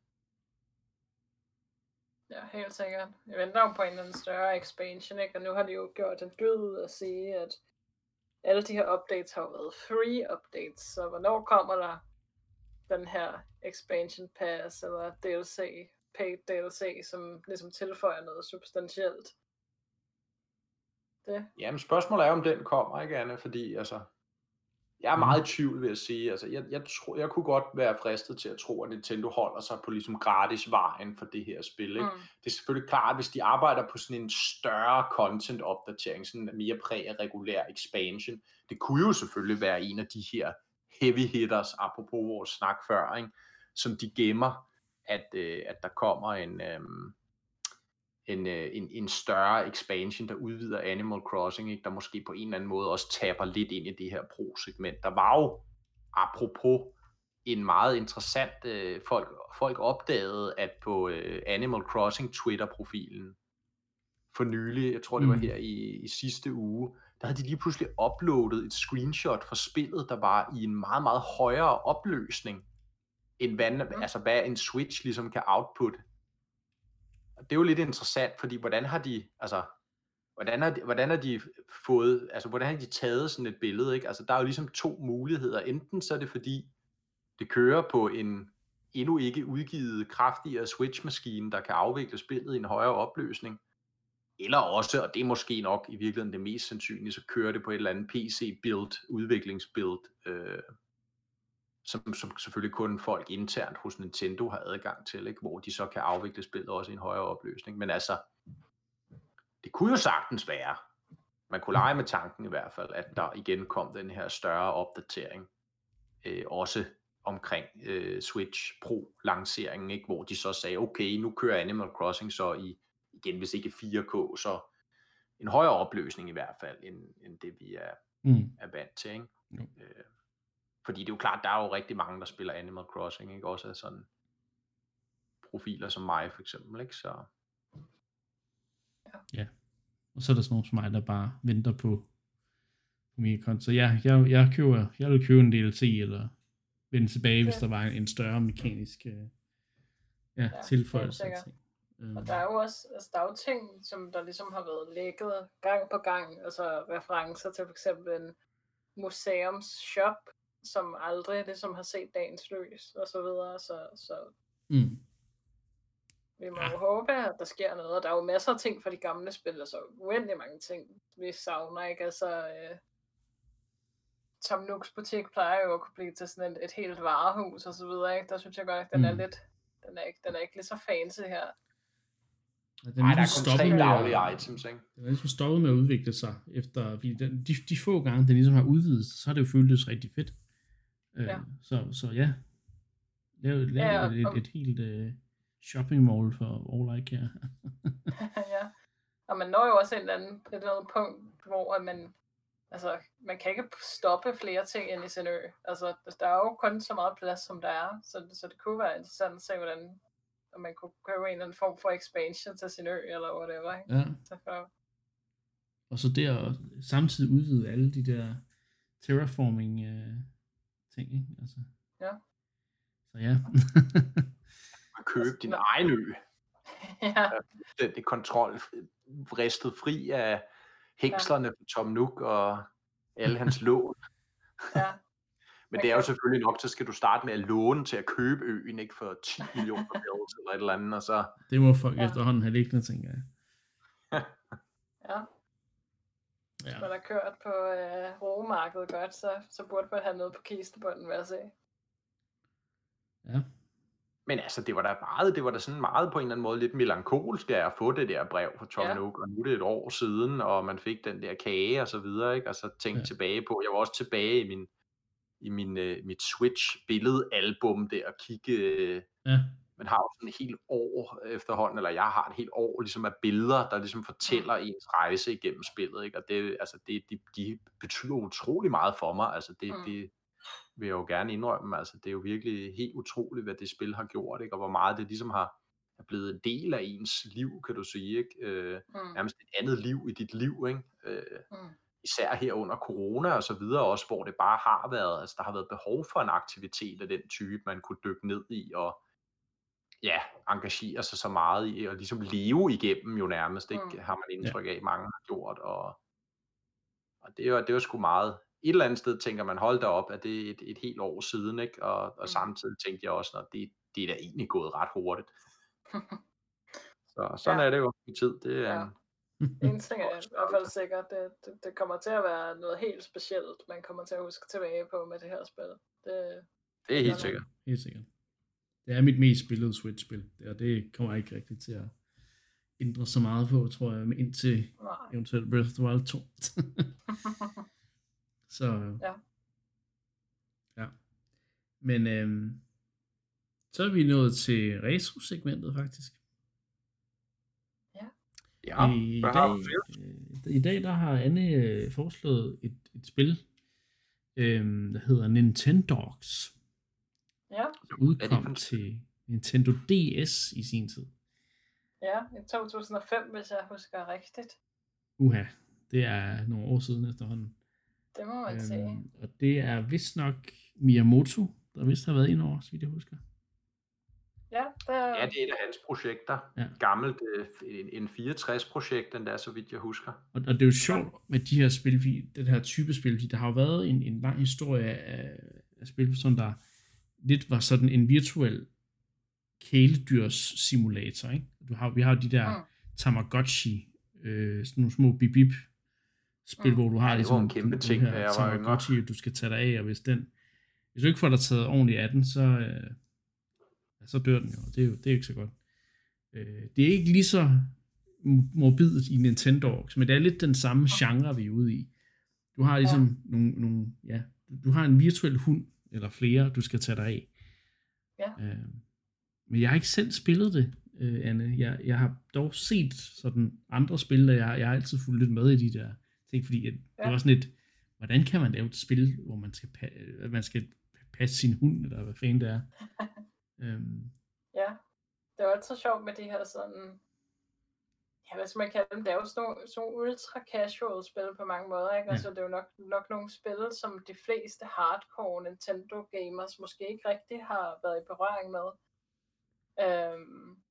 Ja, helt sikkert. Jeg venter jo på en eller anden større expansion, ikke? og nu har de jo gjort en død ud at sige, at alle de her updates har været free updates, så hvornår kommer der den her expansion pass eller DLC, paid DLC, som ligesom tilføjer noget substantielt? Det. Jamen spørgsmålet er, om den kommer, ikke Anne? Fordi altså, jeg er meget i tvivl, vil jeg sige. Altså, jeg, jeg, tror, jeg kunne godt være fristet til at tro, at Nintendo holder sig på ligesom gratis vejen for det her spil. Ikke? Mm. Det er selvfølgelig klart, at hvis de arbejder på sådan en større content-opdatering, sådan en mere præ-regulær expansion, det kunne jo selvfølgelig være en af de her heavy hitters, apropos vores snak før, ikke? som de gemmer, at, øh, at der kommer en... Øh, en, øh, en, en større expansion, der udvider Animal Crossing, ikke? der måske på en eller anden måde også taber lidt ind i det her pro-segment. Der var jo, apropos, en meget interessant, øh, folk, folk opdagede, at på øh, Animal Crossing Twitter-profilen, for nylig, jeg tror det var mm. her i, i sidste uge, der havde de lige pludselig uploadet et screenshot fra spillet, der var i en meget, meget højere opløsning, end hvad, mm. altså hvad en Switch ligesom kan output det er jo lidt interessant, fordi hvordan har de, altså, hvordan har de, hvordan har de fået, altså hvordan har de taget sådan et billede, ikke? Altså der er jo ligesom to muligheder. Enten så er det fordi, det kører på en endnu ikke udgivet kraftigere Switch-maskine, der kan afvikle spillet i en højere opløsning. Eller også, og det er måske nok i virkeligheden det mest sandsynlige, så kører det på et eller andet PC-build, udviklingsbuild, øh, som, som selvfølgelig kun folk internt hos Nintendo har adgang til, ikke? hvor de så kan afvikle spillet også i en højere opløsning. Men altså, det kunne jo sagtens være, man kunne lege med tanken i hvert fald, at der igen kom den her større opdatering, øh, også omkring øh, Switch Pro lanceringen, ikke? hvor de så sagde, okay, nu kører Animal Crossing så i, igen, hvis ikke 4K, så en højere opløsning i hvert fald, end, end det vi er, Mm. er vant til. Ikke? Jo. Øh, fordi det er jo klart, der er jo rigtig mange, der spiller Animal Crossing, ikke? også af sådan profiler som mig for eksempel. Ikke? Så Og så er der sådan nogle som mig, der bare venter på, konto. Så ja, jeg, jeg, køber, jeg vil købe en DLC, eller vende tilbage, hvis Det- der var en, en større mekanisk øh, ja, Ja, tilføjelse. Øh, Og der er jo også, altså der er jo ting, som der ligesom har været lækket gang på gang, altså referencer til for eksempel en museumsshop, som aldrig ligesom har set dagens lys, og så videre, så, så mm. vi må Ja. jo håbe, at der sker noget, og der er jo masser af ting fra de gamle spil, altså uendelig mange ting, vi savner, ikke? Altså, øh, Tom Nooks butik plejer jo at kunne blive til sådan et, et helt varehus og så videre, ikke? Der synes jeg godt, at den er Mm. lidt, den er ikke, den er ikke lige så fancy her. Og Den nej, er der er ligesom kun tre med, daglige at- items, ikke? den er ligesom stoppet med at udvikle sig, efter, fordi den, de, de få gange, den ligesom har udvidet sig, så har det jo føltes rigtig fedt. Øh, Ja. så, så ja, lav, lav Ja, et, og- et, helt øh, shopping mall for All I Care. ja. Og man når jo også et eller andet, et eller andet punkt, hvor at man, altså, man kan ikke stoppe flere ting ind i sin ø. Altså, der er jo kun så meget plads, som der er, så, så det kunne være interessant at se, hvordan om man kunne købe en eller anden form for expansion til sin ø, eller whatever. Ikke? ja. Så for, Og så der og samtidig udvide alle de der terraforming øh, ting, ikke? Altså. Ja. Så ja. At købe din egen ø. ja, Den det kontrol vristet fri af hængslerne på Tom Nook og alle hans lån. ja, Men det er jo selvfølgelig nok, så skal du starte med at låne til at købe øen, ikke for 10 millioner bells eller et eller andet, og så det må folk. Ja. efterhånden have liggende, tænker jeg. ja. Ja. Hvis man har kørt på øh, roemarkedet godt, så, så burde man have noget på kistebunden, vil jeg se. ja. Men altså, det var da meget, det var da sådan meget på en eller anden måde lidt melankolsk at få det der brev fra Tom Ja. Nook, og nu er det et år siden, og man fik den der kage og så videre, ikke? Og så tænkte ja. tilbage på, jeg var også tilbage i min i min, øh, mit Switch billedalbum der og kigge, øh, Ja. Man har jo sådan et helt år efterhånden, eller jeg har et helt år ligesom af billeder, der ligesom fortæller ens rejse igennem spillet, ikke? og det, altså det, de, de betyder utrolig meget for mig, altså det, Mm. det vil jeg jo gerne indrømme, altså det er jo virkelig helt utroligt, hvad det spil har gjort, ikke? og hvor meget det ligesom har er blevet en del af ens liv, kan du sige, ikke? Øh, Mm. nærmest et andet liv i dit liv, ikke? Øh, Mm. især her under corona og så videre også, hvor det bare har været, altså der har været behov for en aktivitet af den type, man kunne dykke ned i og ja, engagere sig så meget i, og ligesom leve igennem jo nærmest, ikke? Mm. har man indtryk af, mange har gjort, og, og det var, det var sgu meget, et eller andet sted tænker man, hold da op, at det er et, et helt år siden, ikke? Og, og Mm. samtidig tænkte jeg også, at det, det er da egentlig gået ret hurtigt. Så sådan Ja. er det jo i tid. Det er, Ja. En ting er i hvert fald sikkert, det, det, det kommer til at være noget helt specielt, man kommer til at huske tilbage på med det her spil. Det, det er helt sikkert. Helt sikkert. Det er mit mest spillede Switch-spil, og det kommer ikke rigtig til at ændre så meget på, tror jeg, indtil eventuelt Breath of the Wild 2. så Ja. ja. Men øhm, så er vi nået til retro-segmentet faktisk. Ja, I, hvad dag, øh, I dag der har Anne øh, foreslået et, et spil, øh, der hedder Nintendogs, det udkom et til Nintendo DS i sin tid. ja, i 2005, hvis jeg husker rigtigt. Uha, det er nogle år siden efterhånden. Det må man sige. Øhm, og det er vist nok Miyamoto, der vist har været ind over, så vidt jeg husker. Ja, det er, Ja, det er et af hans projekter. Ja. Gammelt, øh, en, en 64-projekt, den der, så vidt jeg husker. Og, og det er jo sjovt med de her spil, den her type spil, fordi der har jo været en, en lang historie af, af spil, som der lidt var sådan en virtuel kæledyrs simulator, ikke? Du har, vi har jo de der Mm. Tamagotchi, øh, sådan nogle små bip-bip spil, Mm. hvor du har Ja, det ligesom var en kæmpe ting, her jeg var. Tamagotchi, du skal tage dig af, og hvis den hvis du ikke får dig taget ordentligt af den, så, øh, ja, så dør den jo, og det er jo det er jo ikke så godt. Øh, det er ikke lige så mo- morbidt i Nintendo, men det er lidt den samme genre, vi er ude i. Du har ligesom ja. nogle, nogle, ja, du har en virtuel hund, eller flere, du skal tage dig af. Ja. Øh, men jeg har ikke selv spillet det, øh, Anne. Jeg, jeg har dog set sådan andre spil, der jeg, jeg har altid fulgt lidt med i de der ting, fordi at, ja. det var sådan et, hvordan kan man lave et spil, hvor man skal, pa- man skal passe sin hund, eller hvad fanden det er. øhm. Ja, det var altid sjovt med de her sådan, ja, hvad skal man kalde dem, det er jo sådan nogle, sådan nogle ultra casual spil på mange måder, ikke? Ja. Altså det er jo nok, nok nogle spil, som de fleste hardcore Nintendo gamers måske ikke rigtig har været i berøring med. Øhm,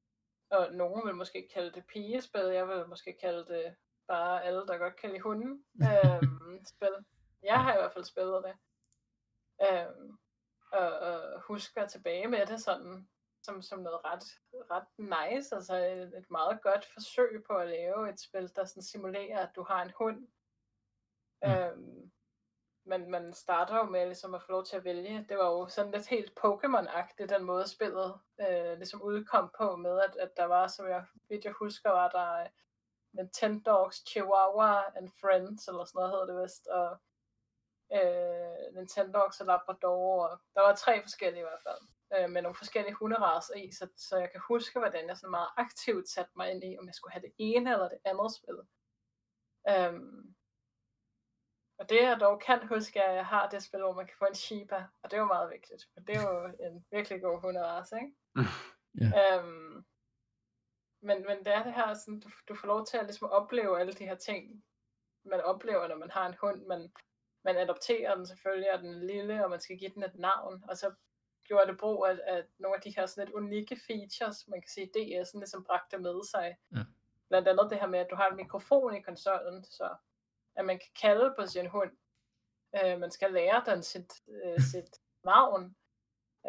og nogen vil måske kalde det pigespil, jeg vil måske kalde det bare alle, der godt kan lide hunden øhm, spil. Jeg har i hvert fald spillet det. Øhm, og, og husker tilbage med det sådan, som, som noget ret, ret nice, altså et, et meget godt forsøg på at lave et spil, der sådan simulerer, at du har en hund. Mm. Øhm, men man starter jo med ligesom at få lov til at vælge. Det var jo sådan lidt helt Pokémon-agtigt, den måde spillet øh, ligesom udkom på med, at, at der var, som jeg, vidt jeg husker, var der øh, Nintendogs, Chihuahua and Friends, eller sådan noget hedder det vist, og øh, Nintendogs og Labrador, og der var tre forskellige i hvert fald, øh, med nogle forskellige hunderaser i, så, så jeg kan huske, hvordan jeg sådan meget aktivt satte mig ind i, om jeg skulle have det ene eller det andet spil. Um, og det jeg dog kan huske, er, at jeg har det spil, hvor man kan få en Shiba, og det er jo meget vigtigt, for det er jo en virkelig god hunderace, ikke? yeah. um, men, men det er det her, sådan, du, du får lov til at ligesom opleve alle de her ting, man oplever, når man har en hund, man, man adopterer den selvfølgelig, og den er lille, og man skal give den et navn, og så gjorde det brug af, af nogle af de her sådan lidt unikke features, man kan sige, DS'en ligesom bragte med sig. Ja. Blandt andet det her med, at du har en mikrofon i konsollen, så at man kan kalde på sin hund. Øh, man skal lære den sit, øh, sit navn.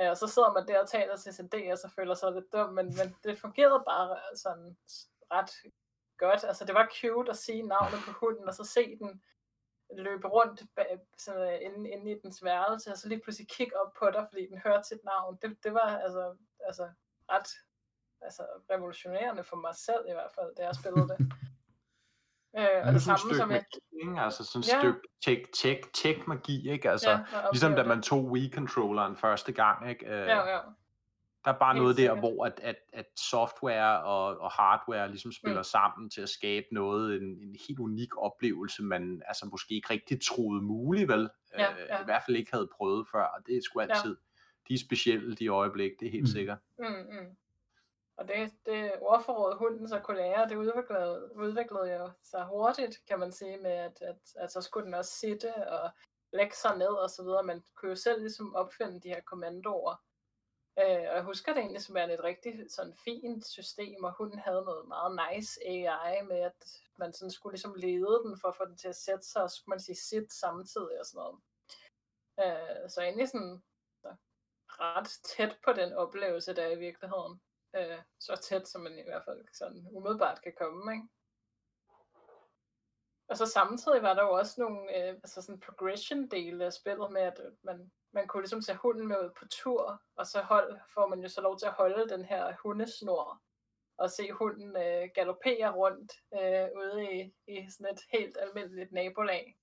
Øh, og så sidder man der og taler til sin DS og føler sig lidt dum, men, men det fungerede bare sådan ret godt. Altså det var cute at sige navnet på hunden, og så se den løbe rundt sådan, inde, inde i dens værelse, og så lige pludselig kigge op på dig, fordi den hørte sit navn. Det, det var altså, altså ret altså, revolutionerende for mig selv i hvert fald, da jeg spillede det. Øh, og det samme som jeg... Magi, altså sådan et ja. stykke tech, tech, tech magi, ikke? Altså, ja, ligesom da man tog Wii-controlleren første gang, ikke? Øh, ja, ja. Der er bare noget sikkert. der, hvor at, at, at software og, og hardware ligesom spiller mm. sammen til at skabe noget, en, en helt unik oplevelse, man altså måske ikke rigtig troede muligt, vel? Ja, øh, ja. I hvert fald ikke havde prøvet før, og det er sgu altid, ja. de er specielle de øjeblik, det er helt mm. sikkert. Mm, mm. Og det, det ordforråd hunden så kunne lære, det udviklede, udviklede jo sig hurtigt, kan man sige, med at, at, at så skulle den også sitte og lægge sig ned og så videre. Man kunne jo selv ligesom opfinde de her kommandoer. Øh, og jeg husker det egentlig som et rigtig sådan fint system, og hun havde noget meget nice AI med, at man sådan skulle ligesom lede den for at få den til at sætte sig, og så skulle man sige sit samtidig og sådan noget. Øh, så egentlig sådan så ret tæt på den oplevelse, der er i virkeligheden. Øh, så tæt, som man i hvert fald sådan umiddelbart kan komme, ikke? Og så samtidig var der jo også nogle øh, altså sådan progression-dele af spillet med, at man, man kunne ligesom tage hunden med ud på tur, og så hold, får man jo så lov til at holde den her hundesnor, og se hunden øh, galopere rundt øh, ude i, i sådan et helt almindeligt nabolag.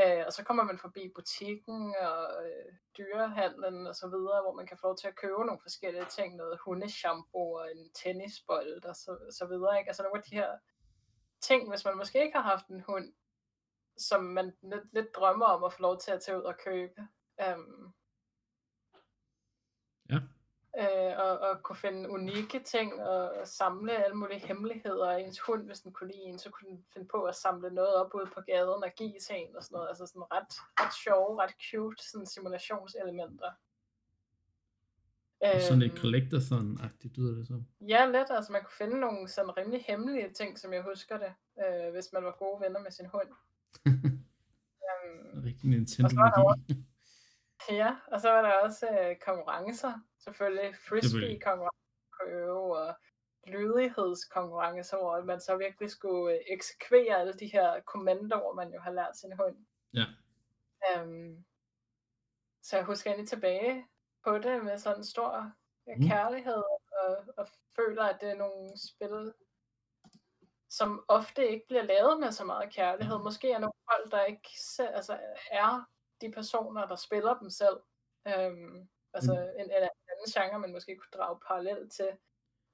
Øh, og så kommer man forbi butikken og øh, dyrehandlen og så videre, hvor man kan få lov til at købe nogle forskellige ting, noget hundeshampoo og en tennisbold og så, så videre. Ikke? Altså nogle af de her ting, hvis man måske ikke har haft en hund, som man lidt, lidt drømmer om at få lov til at tage ud og købe. Um, ja øh, og, og kunne finde unikke ting og, og samle alle mulige hemmeligheder ens hund, hvis den kunne lide en, så kunne den finde på at samle noget op ude på gaden og give til en og sådan noget. Altså sådan ret, ret sjove, ret cute sådan simulationselementer. Sådan et øhm. collectathon-agtigt lyder det så. Ja, lidt. Altså man kunne finde nogle sådan rimelig hemmelige ting, som jeg husker det, øh, hvis man var gode venner med sin hund. um, Rigtig Nintendo-magi. Ja, og så var der også øh, konkurrencer, selvfølgelig frisbee-konkurrencer og lydighedskonkurrencer, hvor man så virkelig skulle øh, eksekvere alle de her kommandoer, man jo har lært sin hund. Ja. Um, så jeg husker egentlig tilbage på det med sådan en stor mm. kærlighed, og, og føler, at det er nogle spil, som ofte ikke bliver lavet med så meget kærlighed. Måske er nogle folk, der ikke altså, er de personer, der spiller dem selv. Øhm, altså mm. en, en anden genre, man måske kunne drage parallel til.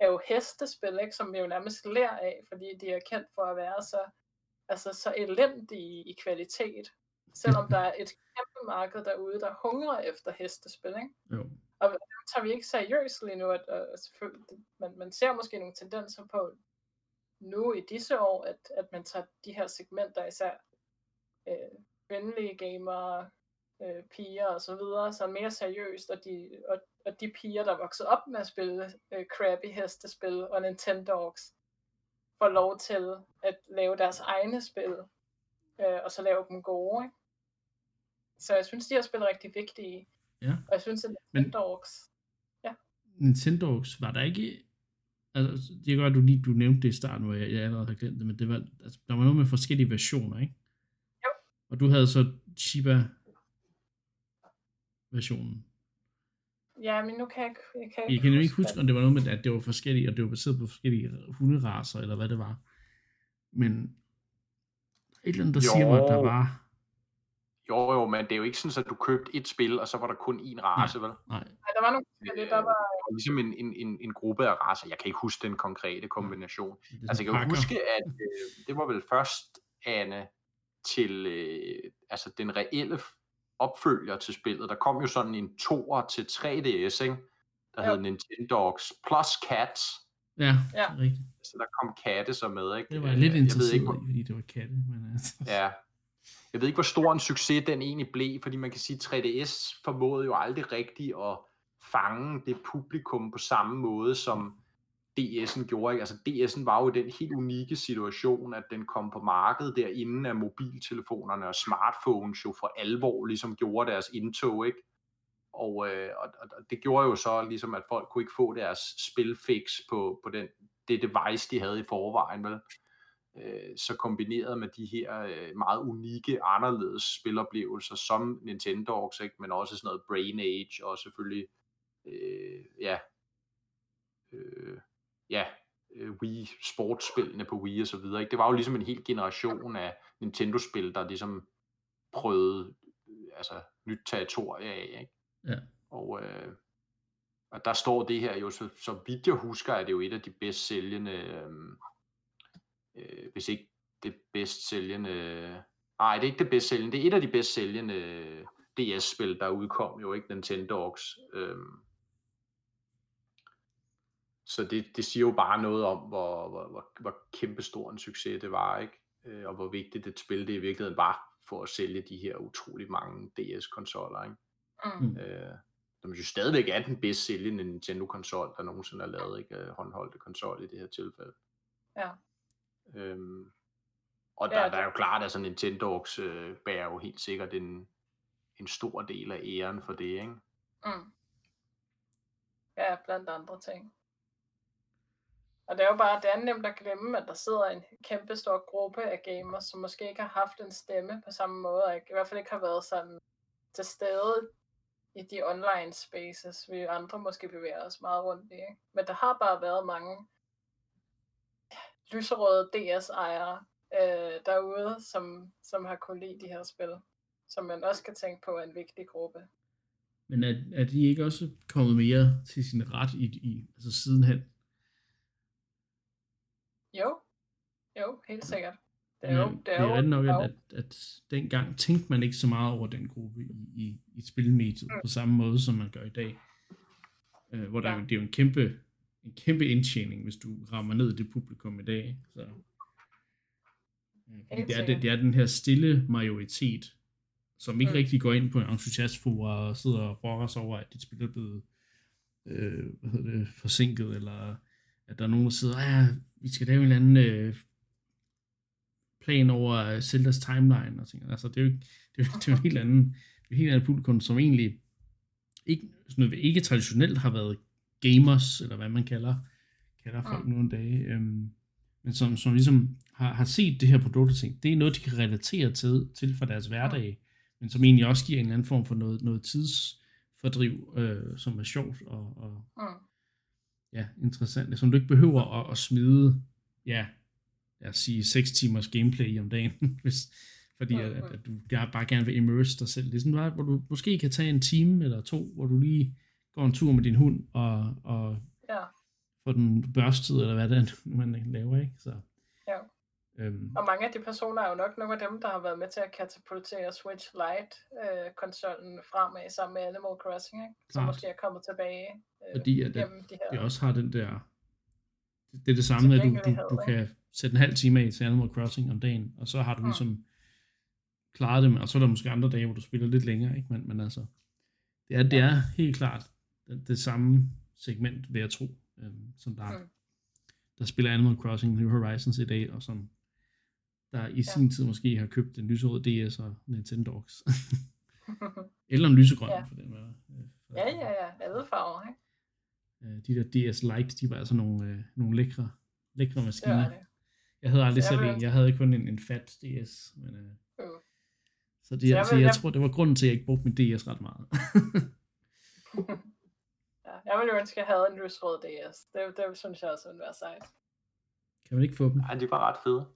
er jo hestespil, ikke, som vi jo nærmest lærer af, fordi de er kendt for at være så, altså, så elendige i kvalitet. Selvom der er et kæmpe marked derude, der hungrer efter hestespil. Ikke? Jo. Og det tager vi ikke seriøst lige nu. At, selvfølgelig, man, man ser måske nogle tendenser på nu i disse år, at, at man tager de her segmenter, især øh, venlige gamere, øh, piger og så videre, så mere seriøst, og de, og, og de piger, der er vokset op med at spille øh, crappy hestespil og Nintendogs, får lov til at lave deres egne spil, øh, og så lave dem gode. Ikke? Så jeg synes, de her spil er rigtig vigtige. Ja. Og jeg synes, at Nintendogs... Ja. Nintendogs, var der ikke... Altså, det er at du lige du nævnte det i starten, hvor jeg, jeg allerede har glemt det, men det var, altså, der var noget med forskellige versioner, ikke? Jo. Og du havde så Chiba versionen. Ja, men nu kan jeg, jeg kan Jeg kan jo ikke huske, om det var noget med, at det var forskellige, og det var baseret på forskellige hunderaser, eller hvad det var. Men et eller andet, der jo. siger mig, at der var... Jo, jo, men det er jo ikke sådan, at du købte et spil, og så var der kun én race, nej, vel? Nej. Nej, der var nogle forskellige, der var... Øh, ligesom en, en, en, en gruppe af racer. Jeg kan ikke huske den konkrete kombination. Det Altså, jeg kan pakker. huske, at øh, det var vel først, Anne, til øh, altså den reelle opfølger til spillet. Der kom jo sådan en toer til 3DS, ikke? der Jo. hed Nintendogs plus Cats. Ja, Ja. rigtigt. Så der kom katte så med, ikke? Det var jeg lidt ved interesseret ikke, hvor, fordi det var katte. Men altså, ja. Jeg ved ikke, hvor stor en succes den egentlig blev, fordi man kan sige, at 3DS formåede jo aldrig rigtigt at fange det publikum på samme måde, som DS'en gjorde. Ikke? Altså DS'en var jo i den helt unikke situation, at den kom på markedet derinde af mobiltelefonerne og smartphones jo for alvor ligesom gjorde deres indtog, ikke? Og, øh, og, og det gjorde jo så ligesom, at folk kunne ikke få deres spilfix på, på den, det device, de havde i forvejen, vel? Øh, så kombineret med de her øh, meget unikke, anderledes spiloplevelser, som Nintendo, ikke? men også sådan noget Brain Age, og selvfølgelig, øh, ja, øh, ja, øh, Wii sportsspillene på Wii og så videre. Ikke? Det var jo ligesom en hel generation af Nintendo-spil, der ligesom prøvede øh, altså, nyt territorie af. Ikke? Ja. Og, øh, og der står det her jo, så, så vidt jeg husker, er det jo et af de bedst sælgende, øh, øh, hvis ikke det bedst sælgende, nej, det er ikke det bedst sælgende, det er et af de bedst sælgende DS-spil, der udkom jo, ikke Nintendogs. Øh, så det, det siger jo bare noget om, hvor, hvor, hvor, hvor kæmpestor en succes det var, ikke? Øh, og hvor vigtigt et spil det i virkeligheden var for at sælge de her utrolig mange DS-konsoller, ikke? Mm. Øh, som jo stadigvæk er den bedst sælgende Nintendo-konsol, der nogensinde er lavet, ikke? Øh, Håndholdte konsol i det her tilfælde. Ja. Øhm, og Ja, der, det- der er jo klart, at altså Nintendogs øh, bærer jo helt sikkert en, en stor del af æren for det, ikke? Mm. Ja, blandt andre ting. Og det er jo bare, det er nemt at glemme, at der sidder en kæmpe stor gruppe af gamers, som måske ikke har haft en stemme på samme måde, og i hvert fald ikke har været sådan til stede i de online spaces, vi andre måske bevæger os meget rundt i. Ikke? Men der har bare været mange lyserøde DS-ejere øh, derude, som, som har kunnet lide de her spil, som man også kan tænke på er en vigtig gruppe. Men er, er de ikke også kommet mere til sin ret i, i altså sidenhen? Jo, jo, helt sikkert. Det er er, jo, det er jo nok, der er at, jo- at, at dengang tænkte man ikke så meget over den gruppe i, i, i spilmediet på samme måde, som man gør i dag. Øh, hvor der, Ja. ja. det er jo en kæmpe, en kæmpe indtjening, hvis du rammer ned i det publikum i dag. Så, øh, fordi Helt det, er, det, det er den her stille majoritet, som ikke Mm. mm. rigtig går ind på en entusiastforer og sidder og brokker sig over, at dit spil er blevet øh, hvad hedder det, forsinket, eller at der er nogen, der sidder, ja, vi skal lave en eller anden øh, plan over Zeldas timeline og ting. Altså, det er jo det er, jo- det er jo en helt anden, det er en helt anden publikum, som egentlig ikke, sådan ikke traditionelt har været gamers, eller hvad man kalder, kalder folk Mm. nu en dag, øhm, men som, som ligesom har, har set det her produkt og tænkt, det er noget, de kan relatere til, til for deres hverdag, men som egentlig også giver en eller anden form for noget, noget tidsfordriv, øh, som er sjovt og, og Mm. Ja, interessant, som du ikke behøver at, at smide, ja, lad os sige, 6 timers gameplay om dagen, hvis, fordi at, at, at du bare gerne vil immerse dig selv. Det er sådan noget, hvor du måske kan tage en time eller to, hvor du lige går en tur med din hund og, og Ja. får den børstet, eller hvad det er, man laver, ikke? Så. Øhm, Og mange af de personer er jo nok nogle af dem, der har været med til at katapultere Switch Lite-konsollen fremad sammen med Animal Crossing, ikke? som Klart. måske er kommet tilbage øh, fordi at det, de her. det også har den der, det er det samme, at du, du, du kan sætte en halv time af til Animal Crossing om dagen, og så har du Mm. ligesom klaret det, og så er der måske andre dage, hvor du spiller lidt længere, ikke? Men, men altså, det er, det er helt klart det, det samme segment, vil jeg tro, øhm, som der, Mm. der spiller Animal Crossing New Horizons i dag, og som der i sin tid måske har købt en lyserød DS og Nintendogs. Eller en lysegrøn, Ja. for den var. øh, ja, ja, ja. Alle farver, ikke? Øh, de der DS Lite, de var altså nogle, øh, nogle lækre, lækre Det maskiner. var det. Jeg havde aldrig selv en. Jeg havde kun en, en fat DS. Men, øh, Mm. så det, Så jeg så vil- jeg jeg- tror, det var grunden til, at jeg ikke brugte min DS ret meget. Ja, jeg ville jo ønske, at jeg havde en lysrød DS. Det, det synes jeg også ville være sejt. kan man ikke få dem? Nej, de var ret fede.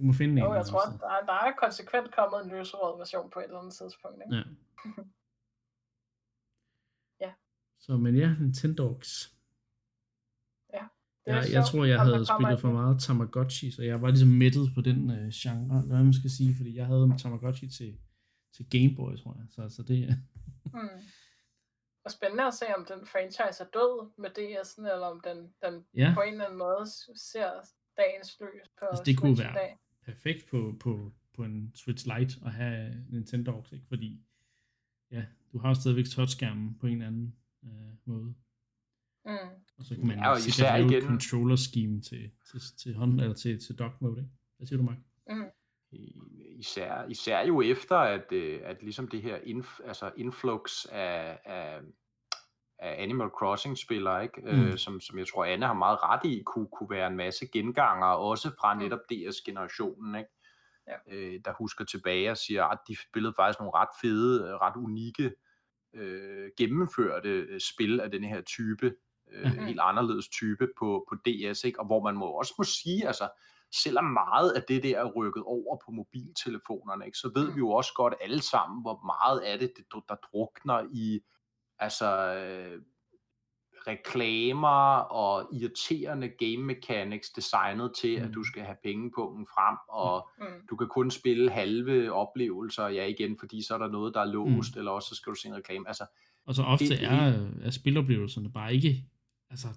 Du må finde en. Jo, jeg tror, sådan. der er, der er konsekvent kommet en lysrød version på et eller andet tidspunkt. Ikke? Ja. Ja. Så, men ja, Nintendogs. Det er Jeg, jeg tror, jeg havde spillet for meget Tamagotchi, så jeg var ligesom mættet på den øh, genre, hvad man skal sige, fordi jeg havde Tamagotchi til, til Game Boy, tror jeg. Så, så det, Mm. Og spændende at se, om den franchise er død med DS'en, eller om den, den ja, på en eller anden måde ser dagens lys på Altså, det kunne være- dag. Perfekt på, på, på en Switch Lite at have Nintendogs, ikke? Fordi ja, du har stadigvæk touchskærmen på en eller anden øh, måde. Mm. Og så kan man Ja, sikkert lave et igen- controller scheme til, til, til hånd, eller til, til dock mode, ikke? Hvad siger du, Mark? Mm. I- Især, især jo efter, at, øh, at ligesom det her inf, altså influx af, af, af Animal Crossing-spillere, ikke? Mm. Mm. Øh, som, som jeg tror, Anne har meget ret i, kunne, kunne være en masse genganger, også fra Mm. netop DS-generationen, ikke? Ja. Øh, der husker tilbage og siger, at de spillede faktisk nogle ret fede, øh, ret unikke, øh, gennemførte øh, spil af den her type, øh, Mhm. helt anderledes type på, på DS, ikke? og hvor man må også må sige, altså, selvom meget af det der er rykket over på mobiltelefonerne, ikke, så ved Mm. vi jo også godt alle sammen, hvor meget af det der drukner i altså øh, reklamer og irriterende game mechanics designet til, mm. at du Mm. skal have pengepungen frem, og Mm. du kan kun spille halve oplevelser, ja igen, fordi så er der noget, der er låst, mm. eller også så skal du se en reklame. Altså, Og så ofte Det- er, er spiloplevelserne bare ikke altså,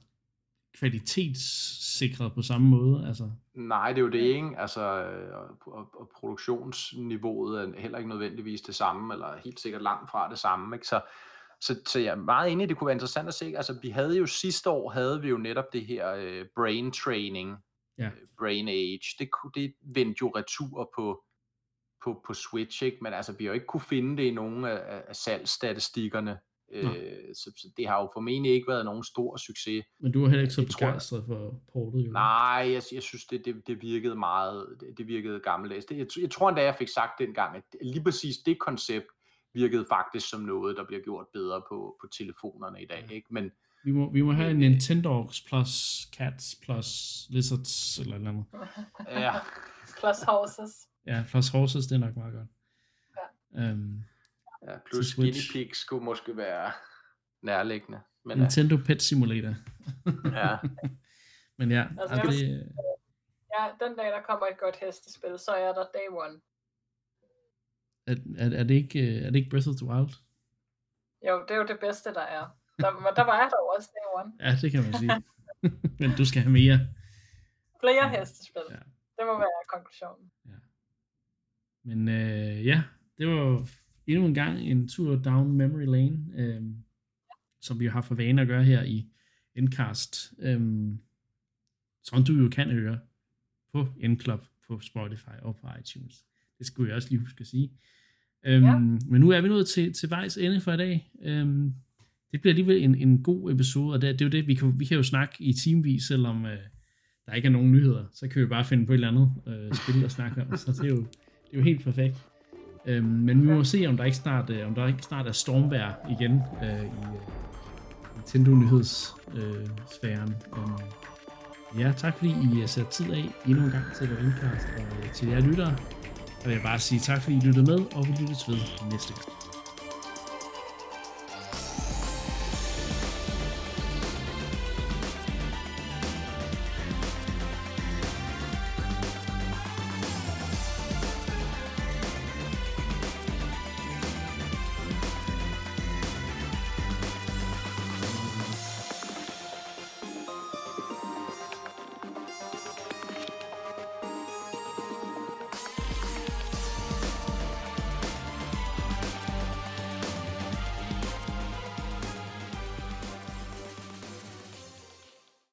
kvalitetssikret på samme måde. Altså, Nej, det er jo det ikke. Altså, øh, og, og produktionsniveauet er heller ikke nødvendigvis det samme, eller helt sikkert langt fra det samme. Ikke? Så, så, så jeg er meget enig, det kunne være interessant at se. Altså, vi havde jo sidste år, havde vi jo netop det her øh, brain training, Ja. øh, brain age. Det, det vendte jo retur på, på, på Switch, ikke? men altså, vi har jo ikke kunne finde det i nogen af, af- salgsstatistikkerne. Øh, så, så det har jo formentlig ikke været nogen stor succes. men du var heller ikke så begejstret for portet, jo. Nej, jeg, jeg synes, det, det, det virkede meget, det, det virkede gammeldags. Det, jeg, jeg tror endda, jeg fik sagt dengang, at lige præcis det koncept virkede faktisk som noget, der bliver gjort bedre på, på telefonerne i dag. Ja. Ikke? Men Vi må, vi må have en øh, Nintendogs plus Cats plus Lizards eller et eller andet. ja, Plus horses. Ja, plus Horses, det er nok meget godt. Ja. Øhm, ja plus Guinea Switch. Pig skulle måske være nærliggende. Men, ja, Nintendo Pet Simulator. ja, Men ja, Altså, det, Ja, den dag, der kommer et godt hestespil, så er der day one. Er, er, er, det ikke, øh, er det ikke Breath of the Wild? Jo, det er jo det bedste, der er. Der, der var jeg dog også day one. Ja, det kan man sige. Men du skal have mere. Flere Ja. hestespil. Ja. Det må være konklusionen. Men øh, ja, det var endnu en gang en tur down memory lane, øh, som vi har for vane at gøre her i Endcast, øh, som du jo kan høre på Endclub på Spotify og på iTunes. Det skulle jeg også lige huske at sige. Øhm, Ja. Men nu er vi nået til, til vejs ende for i dag. Øhm, det bliver alligevel en, en god episode, og det, det er jo det, vi kan, vi kan jo snakke i timevis, selvom øh, der ikke er nogen nyheder. Så kan vi bare finde på et eller andet øh, spil at snakke om. Så det er jo, det er jo helt perfekt. Øhm, men vi må se, om der ikke snart, øh, om der ikke snart er stormvær igen øh, i øh, Nintendo-nyhedssfæren. Øh, øhm, ja, tak fordi I har sat tid af endnu en gang til at indkast, og øh, til jer lyttere vil jeg vil bare sige tak, fordi I lyttede med, og vi lyttes ved næste gang.